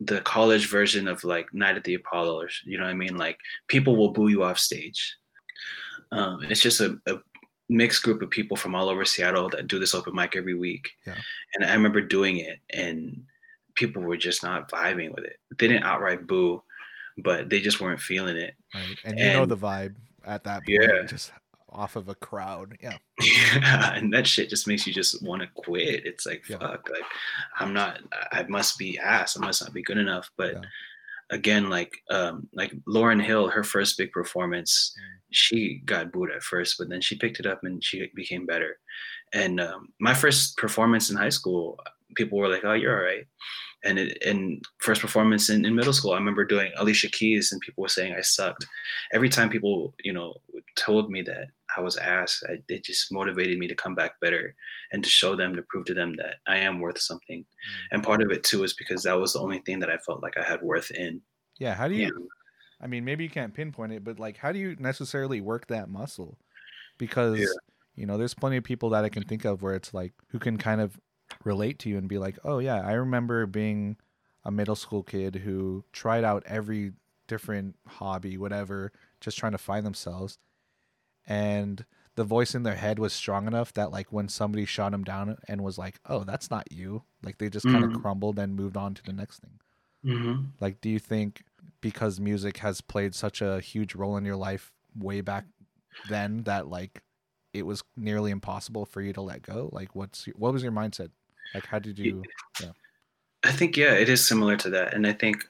S3: the college version of like Night at the Apollo, or you know what I mean? Like people will boo you off stage. Um, it's just a, a mixed group of people from all over Seattle that do this open mic every week.
S2: Yeah.
S3: And I remember doing it, and people were just not vibing with it. They didn't outright boo, but they just weren't feeling it.
S2: Right. And you know the vibe at that point,
S3: Yeah.
S2: just off of a crowd. Yeah.
S3: Yeah, and that shit just makes you just want to quit. It's like
S2: Yeah.
S3: fuck, like I'm not. I must be ass. I must not be good enough. But
S2: Yeah.
S3: again, like um, like Lauryn Hill, her first big performance,
S2: Mm.
S3: she got booed at first, but then she picked it up and she became better. And um, my first performance in high school, people were like, "Oh, you're all right." And it, and first performance in, in middle school, I remember doing Alicia Keys, and people were saying I sucked. Every time people, you know, told me that I was ass, I, it just motivated me to come back better and to show them, to prove to them that I am worth something. Mm. And part of it too is because that was the only thing that I felt like I had worth in.
S2: Yeah. How do you,
S3: Yeah.
S2: I mean, maybe you can't pinpoint it, but like, how do you necessarily work that muscle? Because,
S3: Yeah.
S2: you know, there's plenty of people that I can think of where it's like, who can kind of relate to you and be like, oh, yeah, I remember being a middle school kid who tried out every different hobby, whatever, just trying to find themselves. And the voice in their head was strong enough that, like, when somebody shot them down and was like, oh, that's not you, like, they just kind of crumbled and moved on to the next thing.
S3: Mm-hmm.
S2: Like, do you think because music has played such a huge role in your life way back then that like it was nearly impossible for you to let go? Like, what's your, what was your mindset? Like, how did you?
S3: I think yeah, it is similar to that, and I think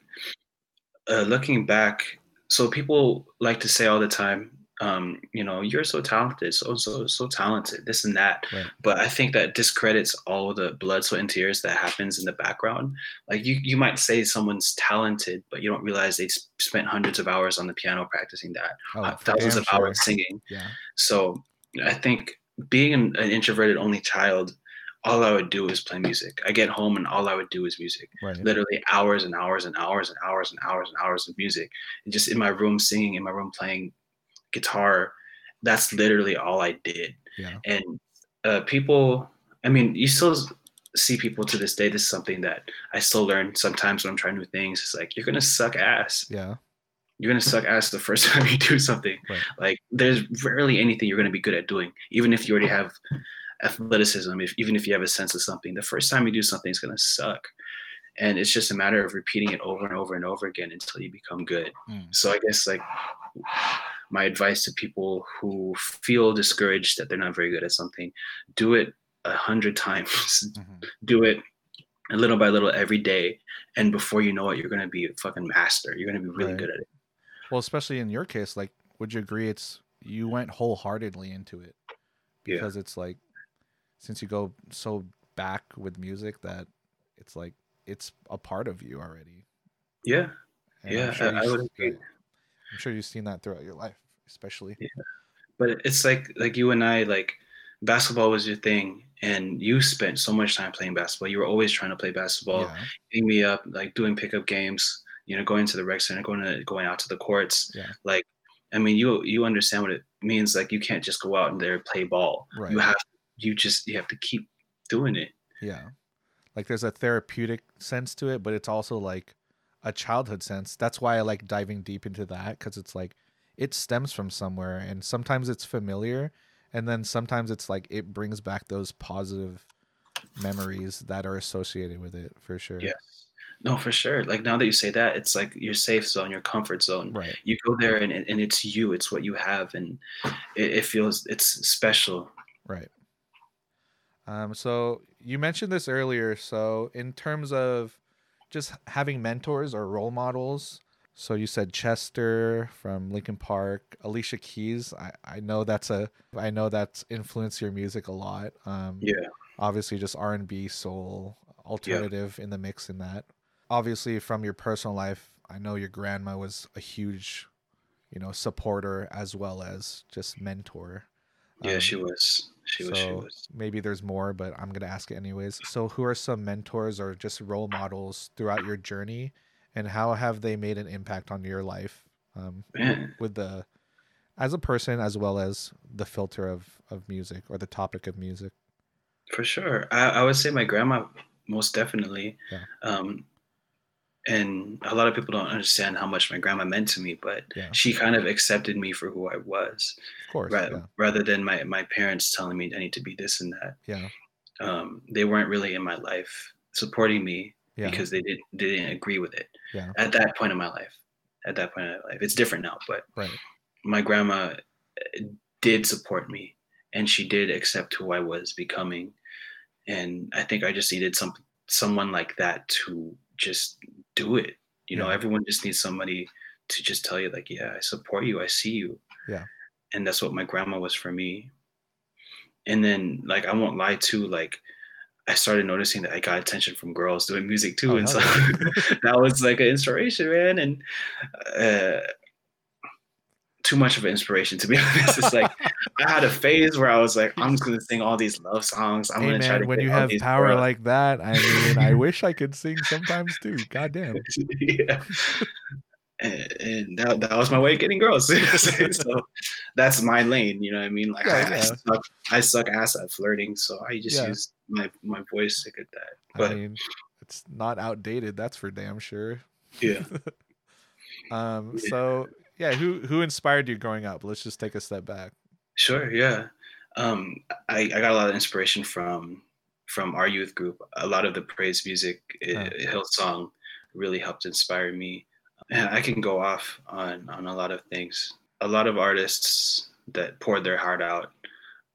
S3: uh, looking back, so people like to say all the time, um, you know, you're so talented, so so so talented, this and that.
S2: Right.
S3: But I think that discredits all the blood, sweat, and tears that happens in the background. Like you, you might say someone's talented, but you don't realize they spent hundreds of hours on the piano practicing that,
S2: Oh,
S3: uh, thousands of
S2: sure.
S3: hours singing.
S2: Yeah.
S3: So I think being an, an introverted only child, all I would do is play music. I get home and all I would do is music.
S2: Right.
S3: Literally hours and hours and hours and hours and hours and hours of music. And just in my room singing, in my room playing guitar. That's literally all I did.
S2: Yeah.
S3: And uh, people, I mean, you still see people to this day. This is something that I still learn sometimes when I'm trying new things. It's like you're gonna suck ass
S2: Yeah.
S3: you're gonna suck ass the first time you do something.
S2: Right.
S3: Like there's rarely anything you're gonna be good at doing, even if you already have athleticism. If even if you have a sense of something, the first time you do something is gonna suck, and it's just a matter of repeating it over and over and over again until you become good.
S2: Mm.
S3: So I guess like my advice to people who feel discouraged that they're not very good at something, do it a hundred times.
S2: Mhm.
S3: do it a little by little every day, and before you know it, you're gonna be a fucking master. You're gonna be really
S2: Right.
S3: good at it.
S2: Well, especially in your case, like, would you agree it's you went wholeheartedly into it
S3: Yeah.
S2: because it's like since you go so back with music that it's like it's a part of you already.
S3: Yeah.
S2: And
S3: Yeah,
S2: sure
S3: I, I would agree.
S2: I'm sure you've seen that throughout your life, especially. Yeah.
S3: but it's like like you and I like basketball was your thing and you spent so much time playing basketball you were always trying to play basketball
S2: Yeah.
S3: hitting me up like doing pickup games you know going to the rec center going to going out to the courts
S2: Yeah.
S3: like I mean you you understand what it means like you can't just go out and there play ball
S2: Right.
S3: you have you just you have to keep doing it
S2: Yeah. Like there's a therapeutic sense to it, but it's also like a childhood sense. That's why I like diving deep into that because it's like it stems from somewhere and sometimes it's familiar and then sometimes it's like it brings back those positive memories that are associated with it for sure.
S3: yes no for sure like now that you say that it's like your safe zone your comfort zone
S2: Right.
S3: you go there and, and it's you it's what you have and it, it feels it's special
S2: Right. Um, so you mentioned this earlier. So in terms of just having mentors or role models, so you said Chester from Linkin Park, Alicia Keys. I, I know that's a I know that's influenced your music a lot. Um,
S3: yeah
S2: obviously just R and B, soul, alternative in the mix in that. Obviously from your personal life, I know your grandma was a huge, you know, supporter as well as just mentor.
S3: Yeah,
S2: Um,
S3: she was. She was. She
S2: so
S3: was.
S2: maybe there's more, but I'm gonna ask it anyways. So who are some mentors or just role models throughout your journey, and how have they made an impact on your life? Um, with the as a person as well as the filter of of music or the topic of music.
S3: for sure. I, I would say my grandma, most definitely.
S2: Yeah.
S3: Um, and a lot of people don't understand how much my grandma meant to me, but
S2: Yeah,
S3: she kind of accepted me for who I was,
S2: of course.
S3: rather,
S2: Yeah,
S3: rather than my, my parents telling me I need to be this and that.
S2: yeah,
S3: Um, they weren't really in my life supporting me
S2: yeah.
S3: because they didn't they didn't agree with it
S2: Yeah.
S3: at that point in my life. at that point in my life. It's different now, but
S2: Right.
S3: my grandma uh, did support me and she did accept who I was becoming. And I think I just needed some someone like that to just do it. You know,
S2: Yeah.
S3: everyone just needs somebody to just tell you like, yeah, I support you, I see you.
S2: Yeah.
S3: And that's what my grandma was for me. And then like I won't lie too, like I started noticing that I got attention from girls doing music too.
S2: Oh,
S3: and so that was like an inspiration, man. And uh too much of an inspiration to be honest. It's like I had a phase where I was like, I'm just gonna sing all these love songs. I'm
S2: hey
S3: gonna try to
S2: when you have power
S3: girls.
S2: like that, I mean, I wish I could sing sometimes too. Goddamn.
S3: yeah. And, and that, that was my way of getting girls. so that's my lane, you know what I mean? Like
S2: Yeah,
S3: I, I suck I suck ass at flirting, so I just
S2: Yeah.
S3: use my, my voice to get that.
S2: I
S3: But
S2: mean, it's not outdated, that's for damn sure.
S3: yeah.
S2: Um, so yeah, who who inspired you growing up? Let's just take a step back.
S3: Sure, yeah. Um, I, I got a lot of inspiration from from our youth group. A lot of the praise music, uh, Hillsong, really helped inspire me. And I can go off on on a lot of things. A lot of artists that poured their heart out.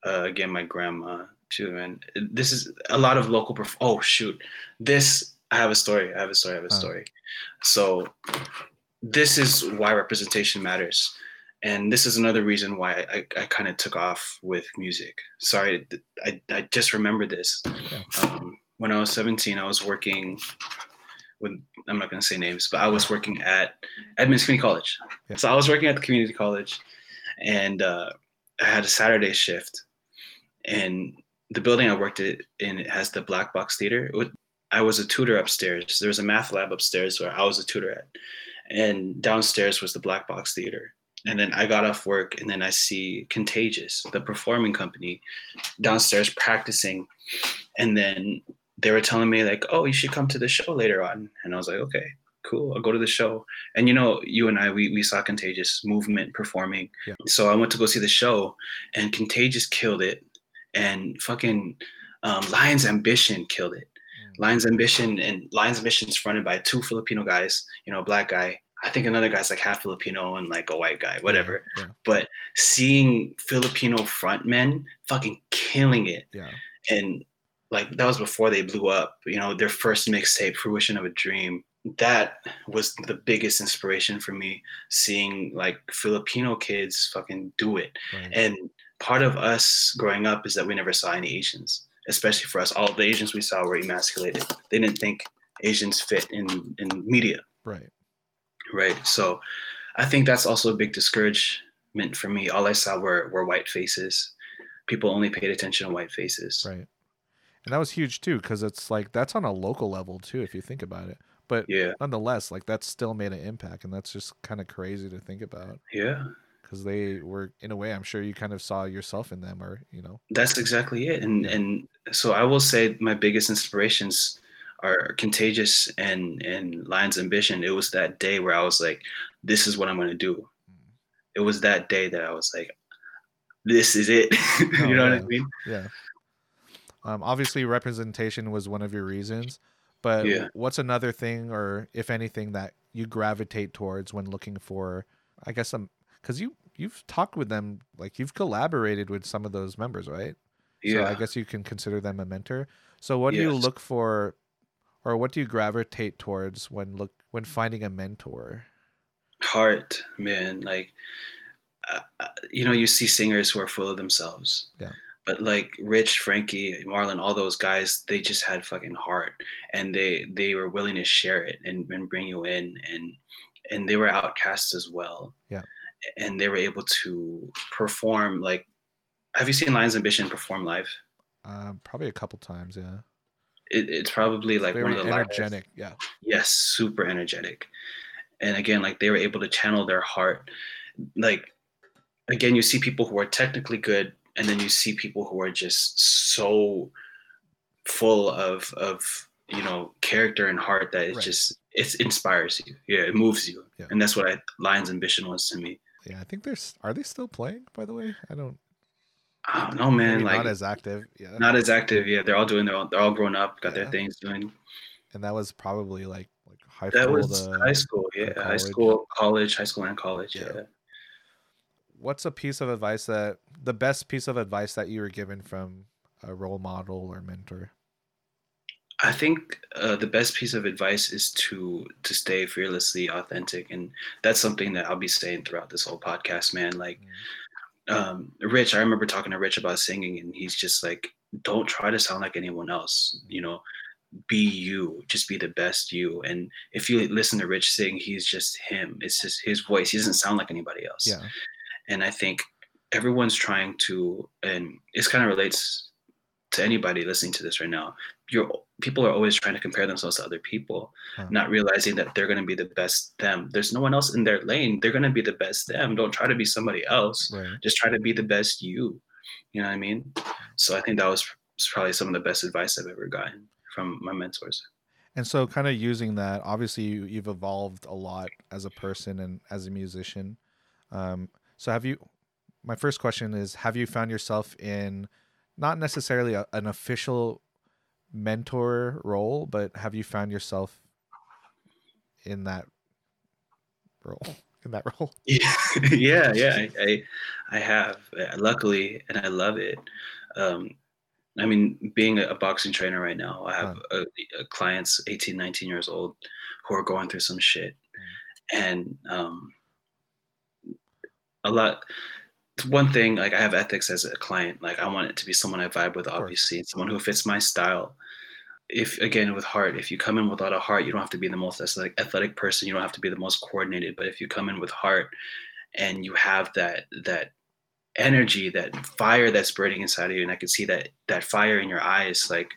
S3: Uh, again, my grandma. Shoot, man, this is a lot of local. Perf- oh shoot, this I have a story. I have a story. I have a
S2: Oh.
S3: story. So this is why representation matters and this is another reason why I, I kind of took off with music. Sorry, I, I just remembered this. Um, when I was 17, I was working with, I'm not going to say names, but I was working at Edmonds Community College.
S2: Yeah.
S3: So I was working at the community college and uh, I had a Saturday shift. And the building I worked in it has the black box theater. I was a tutor upstairs. There was a math lab upstairs where I was a tutor at. And downstairs was the black box theater and then I got off work, and then I see Contagious, the performing company, downstairs practicing, and then they were telling me like, "Oh, you should come to the show later on," and I was like, "Okay, cool, I'll go to the show." And you know, you and I, we we saw Contagious movement performing,
S2: Yeah.
S3: so I went to go see the show, and Contagious killed it, and fucking um, Lions Ambition killed it. Lions Ambition and Lions Ambition is fronted by two Filipino guys, you know, a black guy. I think another guy's like half Filipino and like a white guy, whatever.
S2: Yeah,
S3: But seeing Filipino frontmen fucking killing it,
S2: yeah,
S3: and like that was before they blew up. You know, their first mixtape, "Fruition of a Dream." That was the biggest inspiration for me. Seeing like Filipino kids fucking do it.
S2: Right.
S3: and part of us growing up is that we never saw any Asians, especially for us. All the Asians we saw were emasculated. They didn't think Asians fit in in media,
S2: right.
S3: right? So, I think that's also a big discouragement for me. All I saw were were white faces. People only paid attention to white faces.
S2: Right. And that was huge too, because it's like that's on a local level too, if you think about it. But
S3: Yeah,
S2: nonetheless, like that still made an impact, and that's just kind of crazy to think about.
S3: yeah.
S2: Because they were, in a way, I'm sure you kind of saw yourself in them, or you know,
S3: That's exactly it. And
S2: Yeah.
S3: and so I will say my biggest inspirations are Contagious and and Lions Ambition. It was that day where I was like, this is what I'm gonna do. It was that day that I was like, this is it.
S2: Oh,
S3: you know what I mean?
S2: yeah. Um, obviously, representation was one of your reasons, but
S3: Yeah.
S2: what's another thing, or if anything, that you gravitate towards when looking for? I guess some because you you've talked with them, like you've collaborated with some of those members, right?
S3: Yeah.
S2: So I guess you can consider them a mentor. So what do you look for, or what do you gravitate towards when look when finding a mentor?
S3: Heart, man. Like, uh, uh, you know, you see singers who are full of themselves.
S2: Yeah.
S3: But like Rich, Frankie, Marlon, all those guys, they just had fucking heart, and they they were willing to share it and, and bring you in, and and they were outcasts as well.
S2: Yeah.
S3: And they were able to perform. Like, have you seen Lions Ambition perform live?
S2: Um, probably a couple times, yeah.
S3: It, it's probably like
S2: Very
S3: one of the
S2: energetic, yeah.
S3: yes super energetic and again like they were able to channel their heart like again you see people who are technically good and then you see people who are just so full of of you know character and heart that it
S2: Right.
S3: just it inspires you yeah it moves you
S2: Yeah.
S3: and that's what I, lion's ambition was to me
S2: Yeah, I think there's. Are they still playing? By the way, I don't.
S3: i don't know man like
S2: not as active. Yeah, not
S3: as active yeah they're all doing their own they're all grown up got their things doing
S2: and that was probably like like high
S3: That
S2: school
S3: was
S2: to
S3: high school, yeah, high school, college, high school, and college.
S2: Yeah.
S3: Yeah.
S2: what's a piece of advice that the best piece of advice that you were given from a role model or mentor
S3: I think uh, the best piece of advice is to to stay fearlessly authentic, and that's something that I'll be saying throughout this whole podcast, man. Like, um, Rich, I remember talking to Rich about singing, and he's just like, "Don't try to sound like anyone else. You know, be you. Just be the best you." And if you listen to Rich sing, he's just him. It's just his voice. He doesn't sound like anybody else.
S2: yeah
S3: and I think everyone's trying to, and this kind of relates to anybody listening to this right now. You're people are always trying to compare themselves to other people,
S2: Huh.
S3: not realizing that they're going to be the best them. There's no one else in their lane. They're going to be the best them. Don't try to be somebody else.
S2: right
S3: Just try to be the best you. You know what I mean? So I think that was probably some of the best advice I've ever gotten from my mentors.
S2: And so, kind of using that, obviously, you, you've evolved a lot as a person and as a musician. Um, so, have you? My first question is: Have you found yourself in not necessarily a, an official mentor role, but have you found yourself in that role? In that role?
S3: Yeah, yeah, yeah. I, I, I have. uh, Luckily, and I love it. Um, I mean, being a, boxing trainer right now, I have a, a clients 18, 19 years old who are going through some shit, and um, a lot. One thing, like I have ethics as a client. Like I want it to be someone I vibe with, obviously, someone who fits my style. If again with heart, if you come in without a heart, you don't have to be the most athletic, athletic person. You don't have to be the most coordinated. But if you come in with heart, and you have that that energy, that fire that's burning inside of you, and I can see that that fire in your eyes, like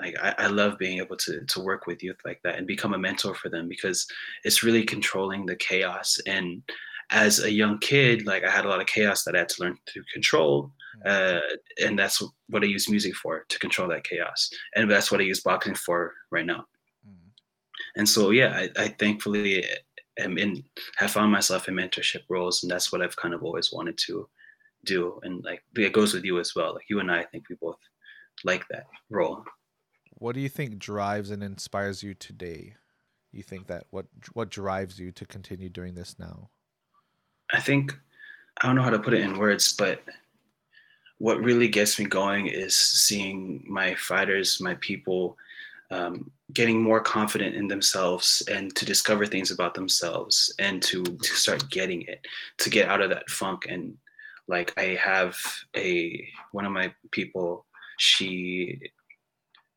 S3: like I, I love being able to to work with youth like that and become a mentor for them because it's really controlling the chaos and as a young kid like i had a lot of chaos that i had to learn to control uh, and that's what i use music for to control that chaos. And that's what i use boxing for right now. And so yeah i, I thankfully am in have found myself in mentorship roles and that's what i've kind of always wanted to do. And like it goes with you as well. Like you and i, I think we both like that role.
S2: What do you think drives and inspires you today? You think that what what drives you to continue doing this now?
S3: I think I don't know how to put it in words, but what really gets me going is seeing my fighters, my people, um, getting more confident in themselves and to discover things about themselves and to, to start getting it, to get out of that funk. And like I have a one of my people, she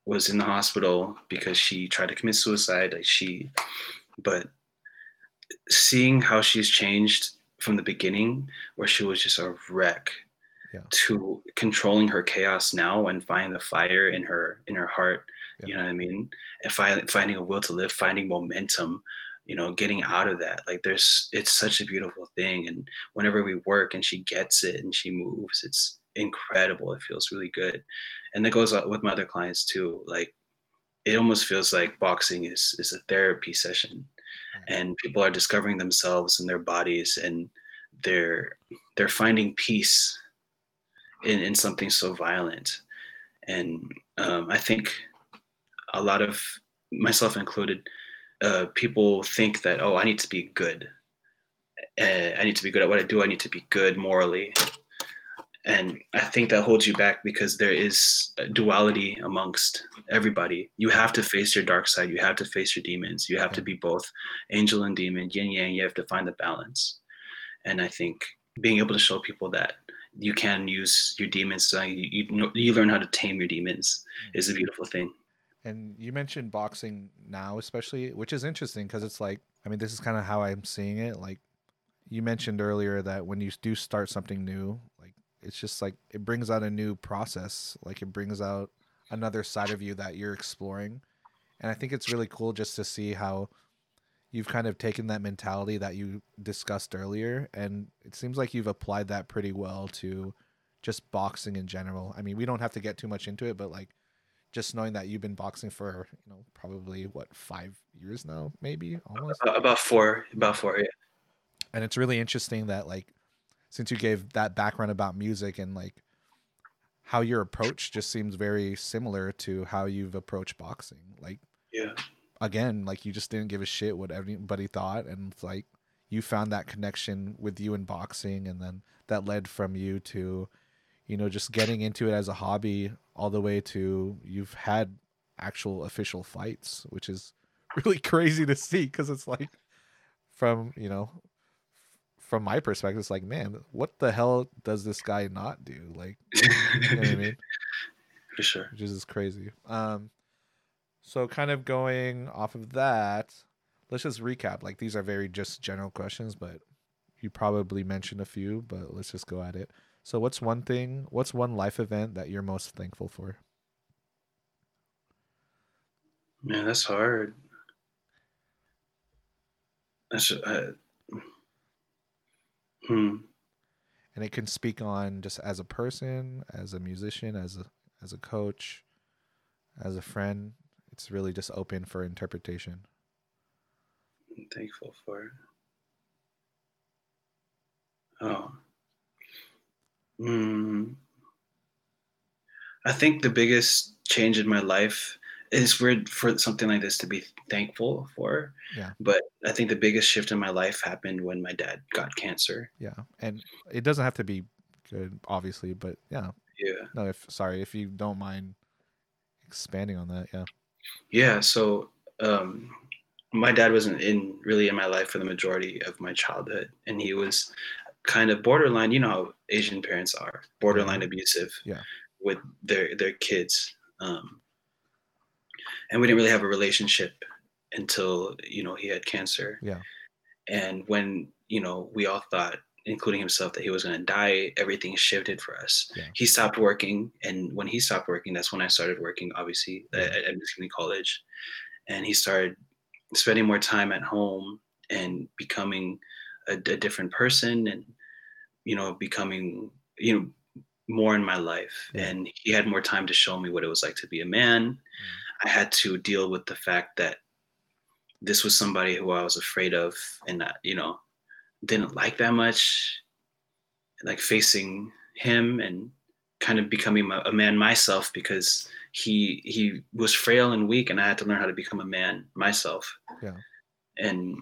S3: was in the hospital because she tried to commit suicide. Like she, but seeing how she's changed from the beginning, where she was just a wreck,
S2: Yeah.
S3: to controlling her chaos now and finding the fire in her in her heart. You know what I mean? And fi- finding a will to live, finding momentum. You know, getting out of that. Like there's, it's such a beautiful thing. And whenever we work and she gets it and she moves, it's incredible. It feels really good. And that goes with my other clients too. Like it almost feels like boxing is is a therapy session and people are discovering themselves and their bodies and they're they're finding peace in in something so violent. And um, i think a lot of myself included uh, people think that oh i need to be good. Uh, i need to be good at what i do. I need to be good morally. And i think that holds you back because there is duality amongst everybody. You have to face your dark side. You have to face your demons. You have to be both angel and demon. Yin yang you have to find the balance. And i think being able to show people that you can use your demons so you, you, know, you learn how to tame your demons is a mm-hmm. beautiful thing
S2: And you mentioned boxing now, especially, which is interesting because it's like, I mean, this is kind of how I'm seeing it. Like, you mentioned earlier that when you do start something new, like, it's just like it brings out a new process. Like, it brings out another side of you that you're exploring. And I think it's really cool just to see how you've kind of taken that mentality that you discussed earlier. And it seems like you've applied that pretty well to just boxing in general. I mean, we don't have to get too much into it, but like, just knowing that you've been boxing for you know probably what five years now maybe almost
S3: about four about four yeah
S2: and it's really interesting that like since you gave that background about music and like how your approach just seems very similar to how you've approached boxing like
S3: yeah
S2: again, like you just didn't give a shit what anybody thought, and like you found that connection with you in boxing, and then that led from you to, you know, just getting into it as a hobby, all the way to you've had actual official fights, which is really crazy to see because it's like from you know from my perspective it's like man what the hell does this guy not do like you know what i mean
S3: For sure.
S2: which is crazy. Um, so kind of going off of that, let's just recap. Like these are very just general questions, but you probably mentioned a few, but let's just go at it. So what's one thing? What's one life event that you're most thankful for?
S3: Man, that's hard. That's uh, hmm.
S2: And it can speak on just as a person, as a musician, as a as a coach, as a friend. It's really just open for interpretation.
S3: I'm thankful for. it. Oh. Hmm. I think the biggest change in my life is weird for something like this to be thankful for.
S2: Yeah.
S3: But I think the biggest shift in my life happened when my dad got cancer.
S2: Yeah, and it doesn't have to be good, obviously, but yeah,
S3: Yeah.
S2: No, if sorry, if you don't mind expanding on that, yeah.
S3: Yeah. So um, my dad wasn't in really in my life for the majority of my childhood, and he was kind of borderline. You know how Asian parents are, borderline abusive.
S2: Yeah.
S3: With their their kids, um, and we didn't really have a relationship until you know he had cancer.
S2: Yeah.
S3: And when you know we all thought, including himself, that he was going to die, everything shifted for us.
S2: Yeah.
S3: He stopped working, and when he stopped working, that's when I started working. Obviously,
S2: Yeah.
S3: at, at Michigan College, and he started spending more time at home and becoming a, a different person, and you know, becoming you know more in my life.
S2: Yeah.
S3: And he had more time to show me what it was like to be a man. I had to deal with the fact that this was somebody who I was afraid of and uh, you know didn't like that much like facing him and kind of becoming a, man myself because he he was frail and weak and I had to learn how to become a man myself.
S2: Yeah.
S3: and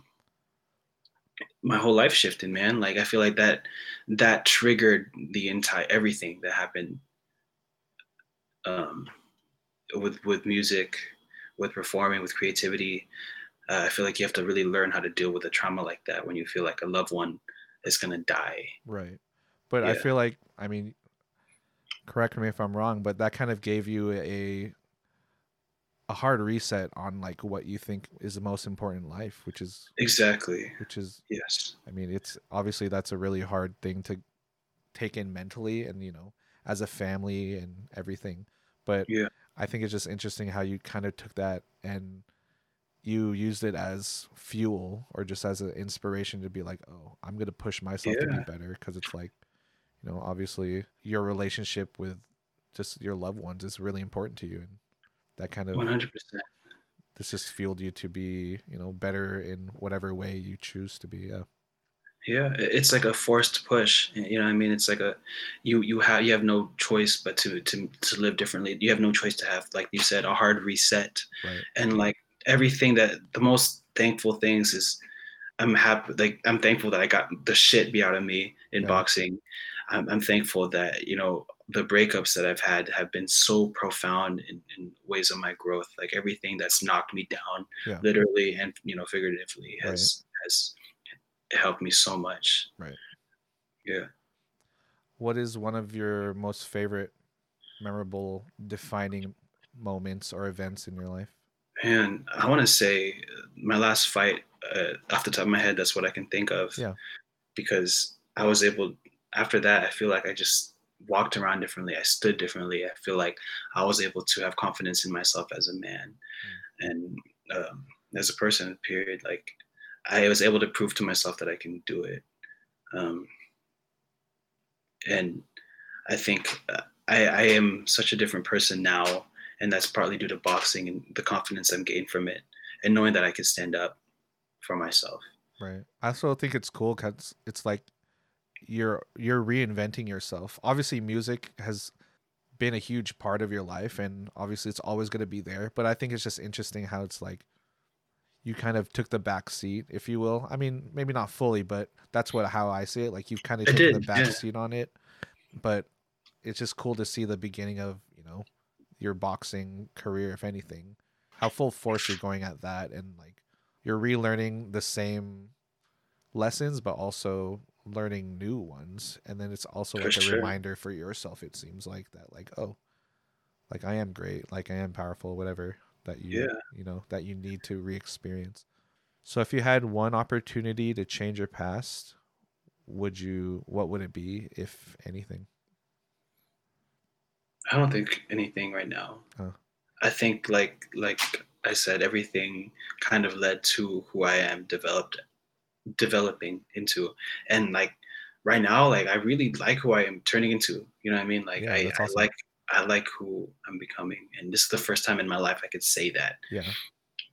S3: my whole life shifted man. Like I feel like that that triggered the entire everything that happened um with with music with performing with creativity uh, i feel like you have to really learn how to deal with a trauma like that when you feel like a loved one is going to die
S2: Right. But I feel like I mean correct me if I'm wrong, but that kind of gave you a a hard reset on like what you think is the most important in life, which is
S3: exactly
S2: which is
S3: yes
S2: I mean, it's obviously that's a really hard thing to take in mentally and you know, as a family and everything. But
S3: Yeah.
S2: I think it's just interesting how you kind of took that and you used it as fuel or just as an inspiration to be like, oh, I'm gonna push myself to be better because it's like, you know, obviously your relationship with just your loved ones is really important to you, and that kind of
S3: 100%
S2: this just fueled you to be, you know, better in whatever way you choose to be. Yeah,
S3: yeah it's like a forced push you know what i mean it's like a you you have you have no choice but to to to live differently you have no choice to have like you said a hard reset
S2: right.
S3: and like everything that the most thankful things is i'm happy like i'm thankful that i got the shit beat out of me in
S2: Yeah.
S3: boxing I'm, I'm thankful that you know the breakups that i've had have been so profound in, in ways of my growth like everything that's knocked me down
S2: Yeah.
S3: literally and you know figuratively has has helped me so much
S2: Right.
S3: yeah
S2: What is one of your most favorite, memorable, defining moments or events in your life?
S3: Man, I want to say my last fight, uh, off the top of my head, that's what I can think of.
S2: Yeah.
S3: Because I was able, after that, I feel like I just walked around differently. I stood differently. I feel like I was able to have confidence in myself as a man and um, as a person, period. Like, I was able to prove to myself that I can do it. Um, and I think uh, I, I am such a different person now and that's partly due to boxing and the confidence I'm gained from it, and knowing that I can stand up for myself.
S2: Right. I also think it's cool because it's like you're you're reinventing yourself. Obviously, music has been a huge part of your life, and obviously, it's always going to be there. But I think it's just interesting how it's like you kind of took the back seat, if you will. I mean, maybe not fully, but that's what how I see it. Like you've kind of
S3: I
S2: taken the back
S3: yeah.
S2: seat on it, but it's just cool to see the beginning of your boxing career, if anything, how full force you're going at that, and like you're relearning the same lessons, but also learning new ones, and then it's also
S3: For
S2: like a
S3: sure.
S2: reminder for yourself. It seems like that, like oh, like I am great, like I am powerful, whatever that you
S3: Yeah.
S2: you know that you need to re-experience. So if you had one opportunity to change your past, would you what would it be if anything?
S3: I don't think anything right now.
S2: Oh.
S3: I think like like I said, everything kind of led to who I am developed developing into. And like right now, like I really like who I am turning into. You know what I mean? Like
S2: Yeah,
S3: I,
S2: that's
S3: I like I like who I'm becoming. And this is the first time in my life I could say that.
S2: Yeah.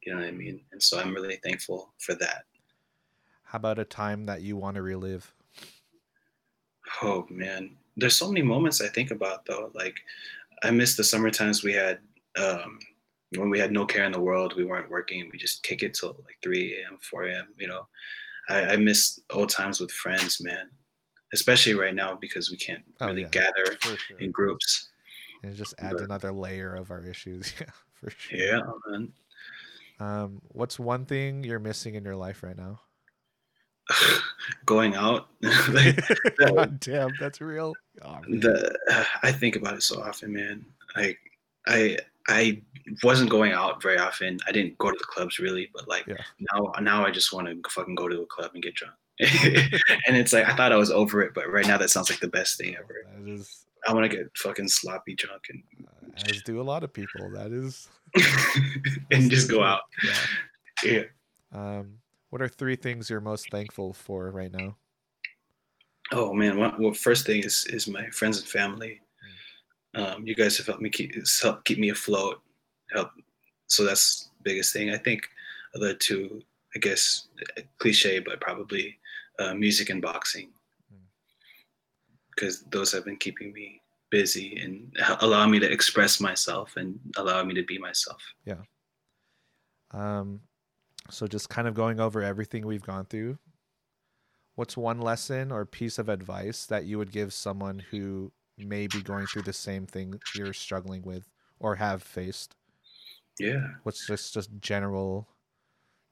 S3: You know what I mean? And so I'm really thankful for that.
S2: How about a time that you want to relive?
S3: Oh man, there's so many moments I think about though. Like I miss the summer times we had um, when we had no care in the world. We weren't working. We just kick it till like 3 a.m., 4 a.m. You know, I, I miss old times with friends, man. Especially right now because we can't
S2: Oh,
S3: really
S2: yeah.
S3: gather
S2: sure.
S3: in groups.
S2: And it just adds
S3: But-
S2: another layer of our issues. Yeah, for sure.
S3: Yeah, man.
S2: Um, what's one thing you're missing in your life right now?
S3: Going out, like
S2: God damn, that's real. Oh,
S3: the I think about it so often, man. Like I I wasn't going out very often. I didn't go to the clubs really, but like
S2: Yeah.
S3: now now I just want to fucking go to a club and get drunk. and it's like I thought I was over it, but right now that sounds like the best thing ever.
S2: That is,
S3: I want to get fucking sloppy drunk and
S2: uh, as do a lot of people. That is,
S3: and just go out.
S2: Yeah.
S3: Yeah.
S2: Um, what are three things you're most thankful for right now?
S3: Oh man, well, well first thing is is my friends and family. Um, you guys have helped me keep helped keep me afloat. Help, so that's the biggest thing. I think the two, I guess, cliche, but probably uh, music and boxing, because those have been keeping me busy and allowing me to express myself and allowing me to be myself. Yeah.
S2: Um, so just kind of going over everything we've gone through. What's one lesson or piece of advice that you would give someone who may be going through the same thing you're struggling with or have faced?
S3: Yeah.
S2: What's just just general,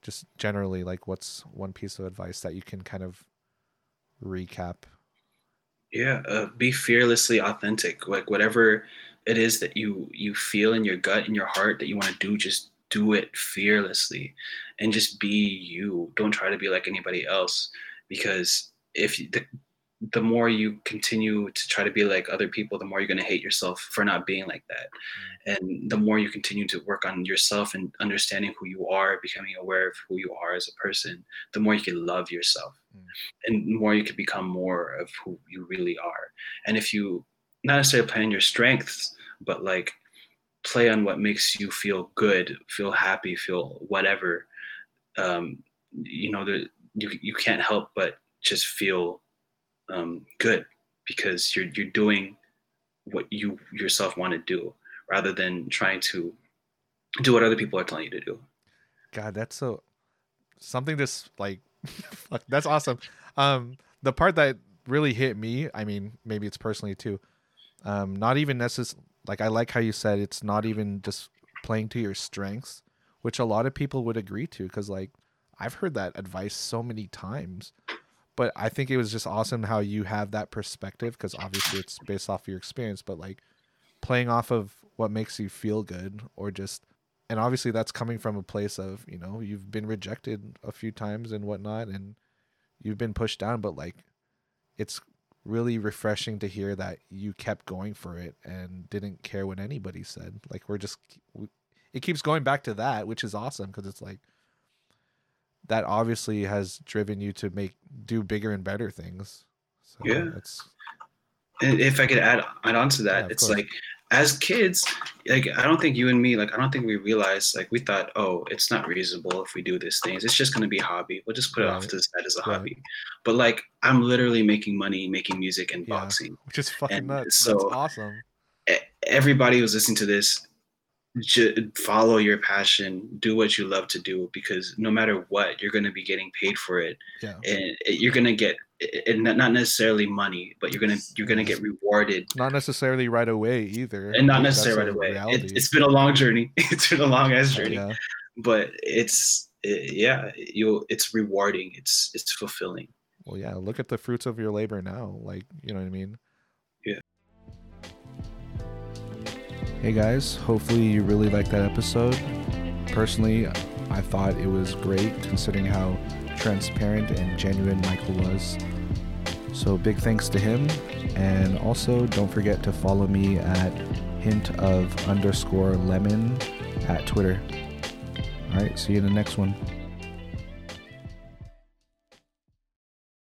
S2: just generally like what's one piece of advice that you can kind of recap?
S3: yeah uh, be fearlessly authentic like whatever it is that you you feel in your gut in your heart that you want to do just do it fearlessly and just be you. Don't try to be like anybody else because if the, the more you continue to try to be like other people the more you're going to hate yourself for not being like that. And the more you continue to work on yourself and understanding who you are becoming aware of who you are as a person the more you can love yourself
S2: Mm.
S3: and the more you can become more of who you really are. And if you not necessarily play on your strengths but like play on what makes you feel good feel happy feel whatever um, you know there, you, you can't help but just feel um, good because you're you're doing what you yourself want to do rather than trying to do what other people are telling you to do
S2: God, that's so something just like that's awesome. Um the part that really hit me, I mean, maybe it's personally too. Um not even necessarily like I like how you said it's not even just playing to your strengths, which a lot of people would agree to cuz like I've heard that advice so many times. But I think it was just awesome how you have that perspective cuz obviously it's based off your experience, but like playing off of what makes you feel good or just and obviously that's coming from a place of you know you've been rejected a few times and whatnot and you've been pushed down but like it's really refreshing to hear that you kept going for it and didn't care what anybody said like we're just we, it keeps going back to that which is awesome because it's like that obviously has driven you to make do bigger and better things so
S3: Yeah.
S2: that's
S3: and if i could add add on to that
S2: Yeah,
S3: it's
S2: course.
S3: like as kids like i don't think you and me like i don't think we realized like we thought oh it's not reasonable if we do these things it's just going to be a hobby we'll just put it off
S2: Right.
S3: to the side as a
S2: Right.
S3: hobby but like i'm literally making money making music and
S2: Yeah.
S3: boxing
S2: which is fucking
S3: And
S2: nuts
S3: so-
S2: that's awesome
S3: everybody who's listening to this ju- follow your passion, do what you love to do, because no matter what, you're going to be getting paid for it,
S2: Yeah.
S3: and you're going to get, and not necessarily money, but you're gonna you're gonna get rewarded,
S2: Not necessarily right away either.
S3: and not necessarily right away. It, it's been a long journey. it's been a long ass journey,
S2: yeah.
S3: but it's it, yeah, you it's rewarding. It's it's fulfilling.
S2: Well, yeah. Look at the fruits of your labor now. Like, you know what I mean? Hey guys, hopefully you really liked that episode. Personally, I thought it was great considering how transparent and genuine Michael was. So big thanks to him. And also don't forget to follow me at hint of underscore lemon at Twitter. Alright, see you in the next one.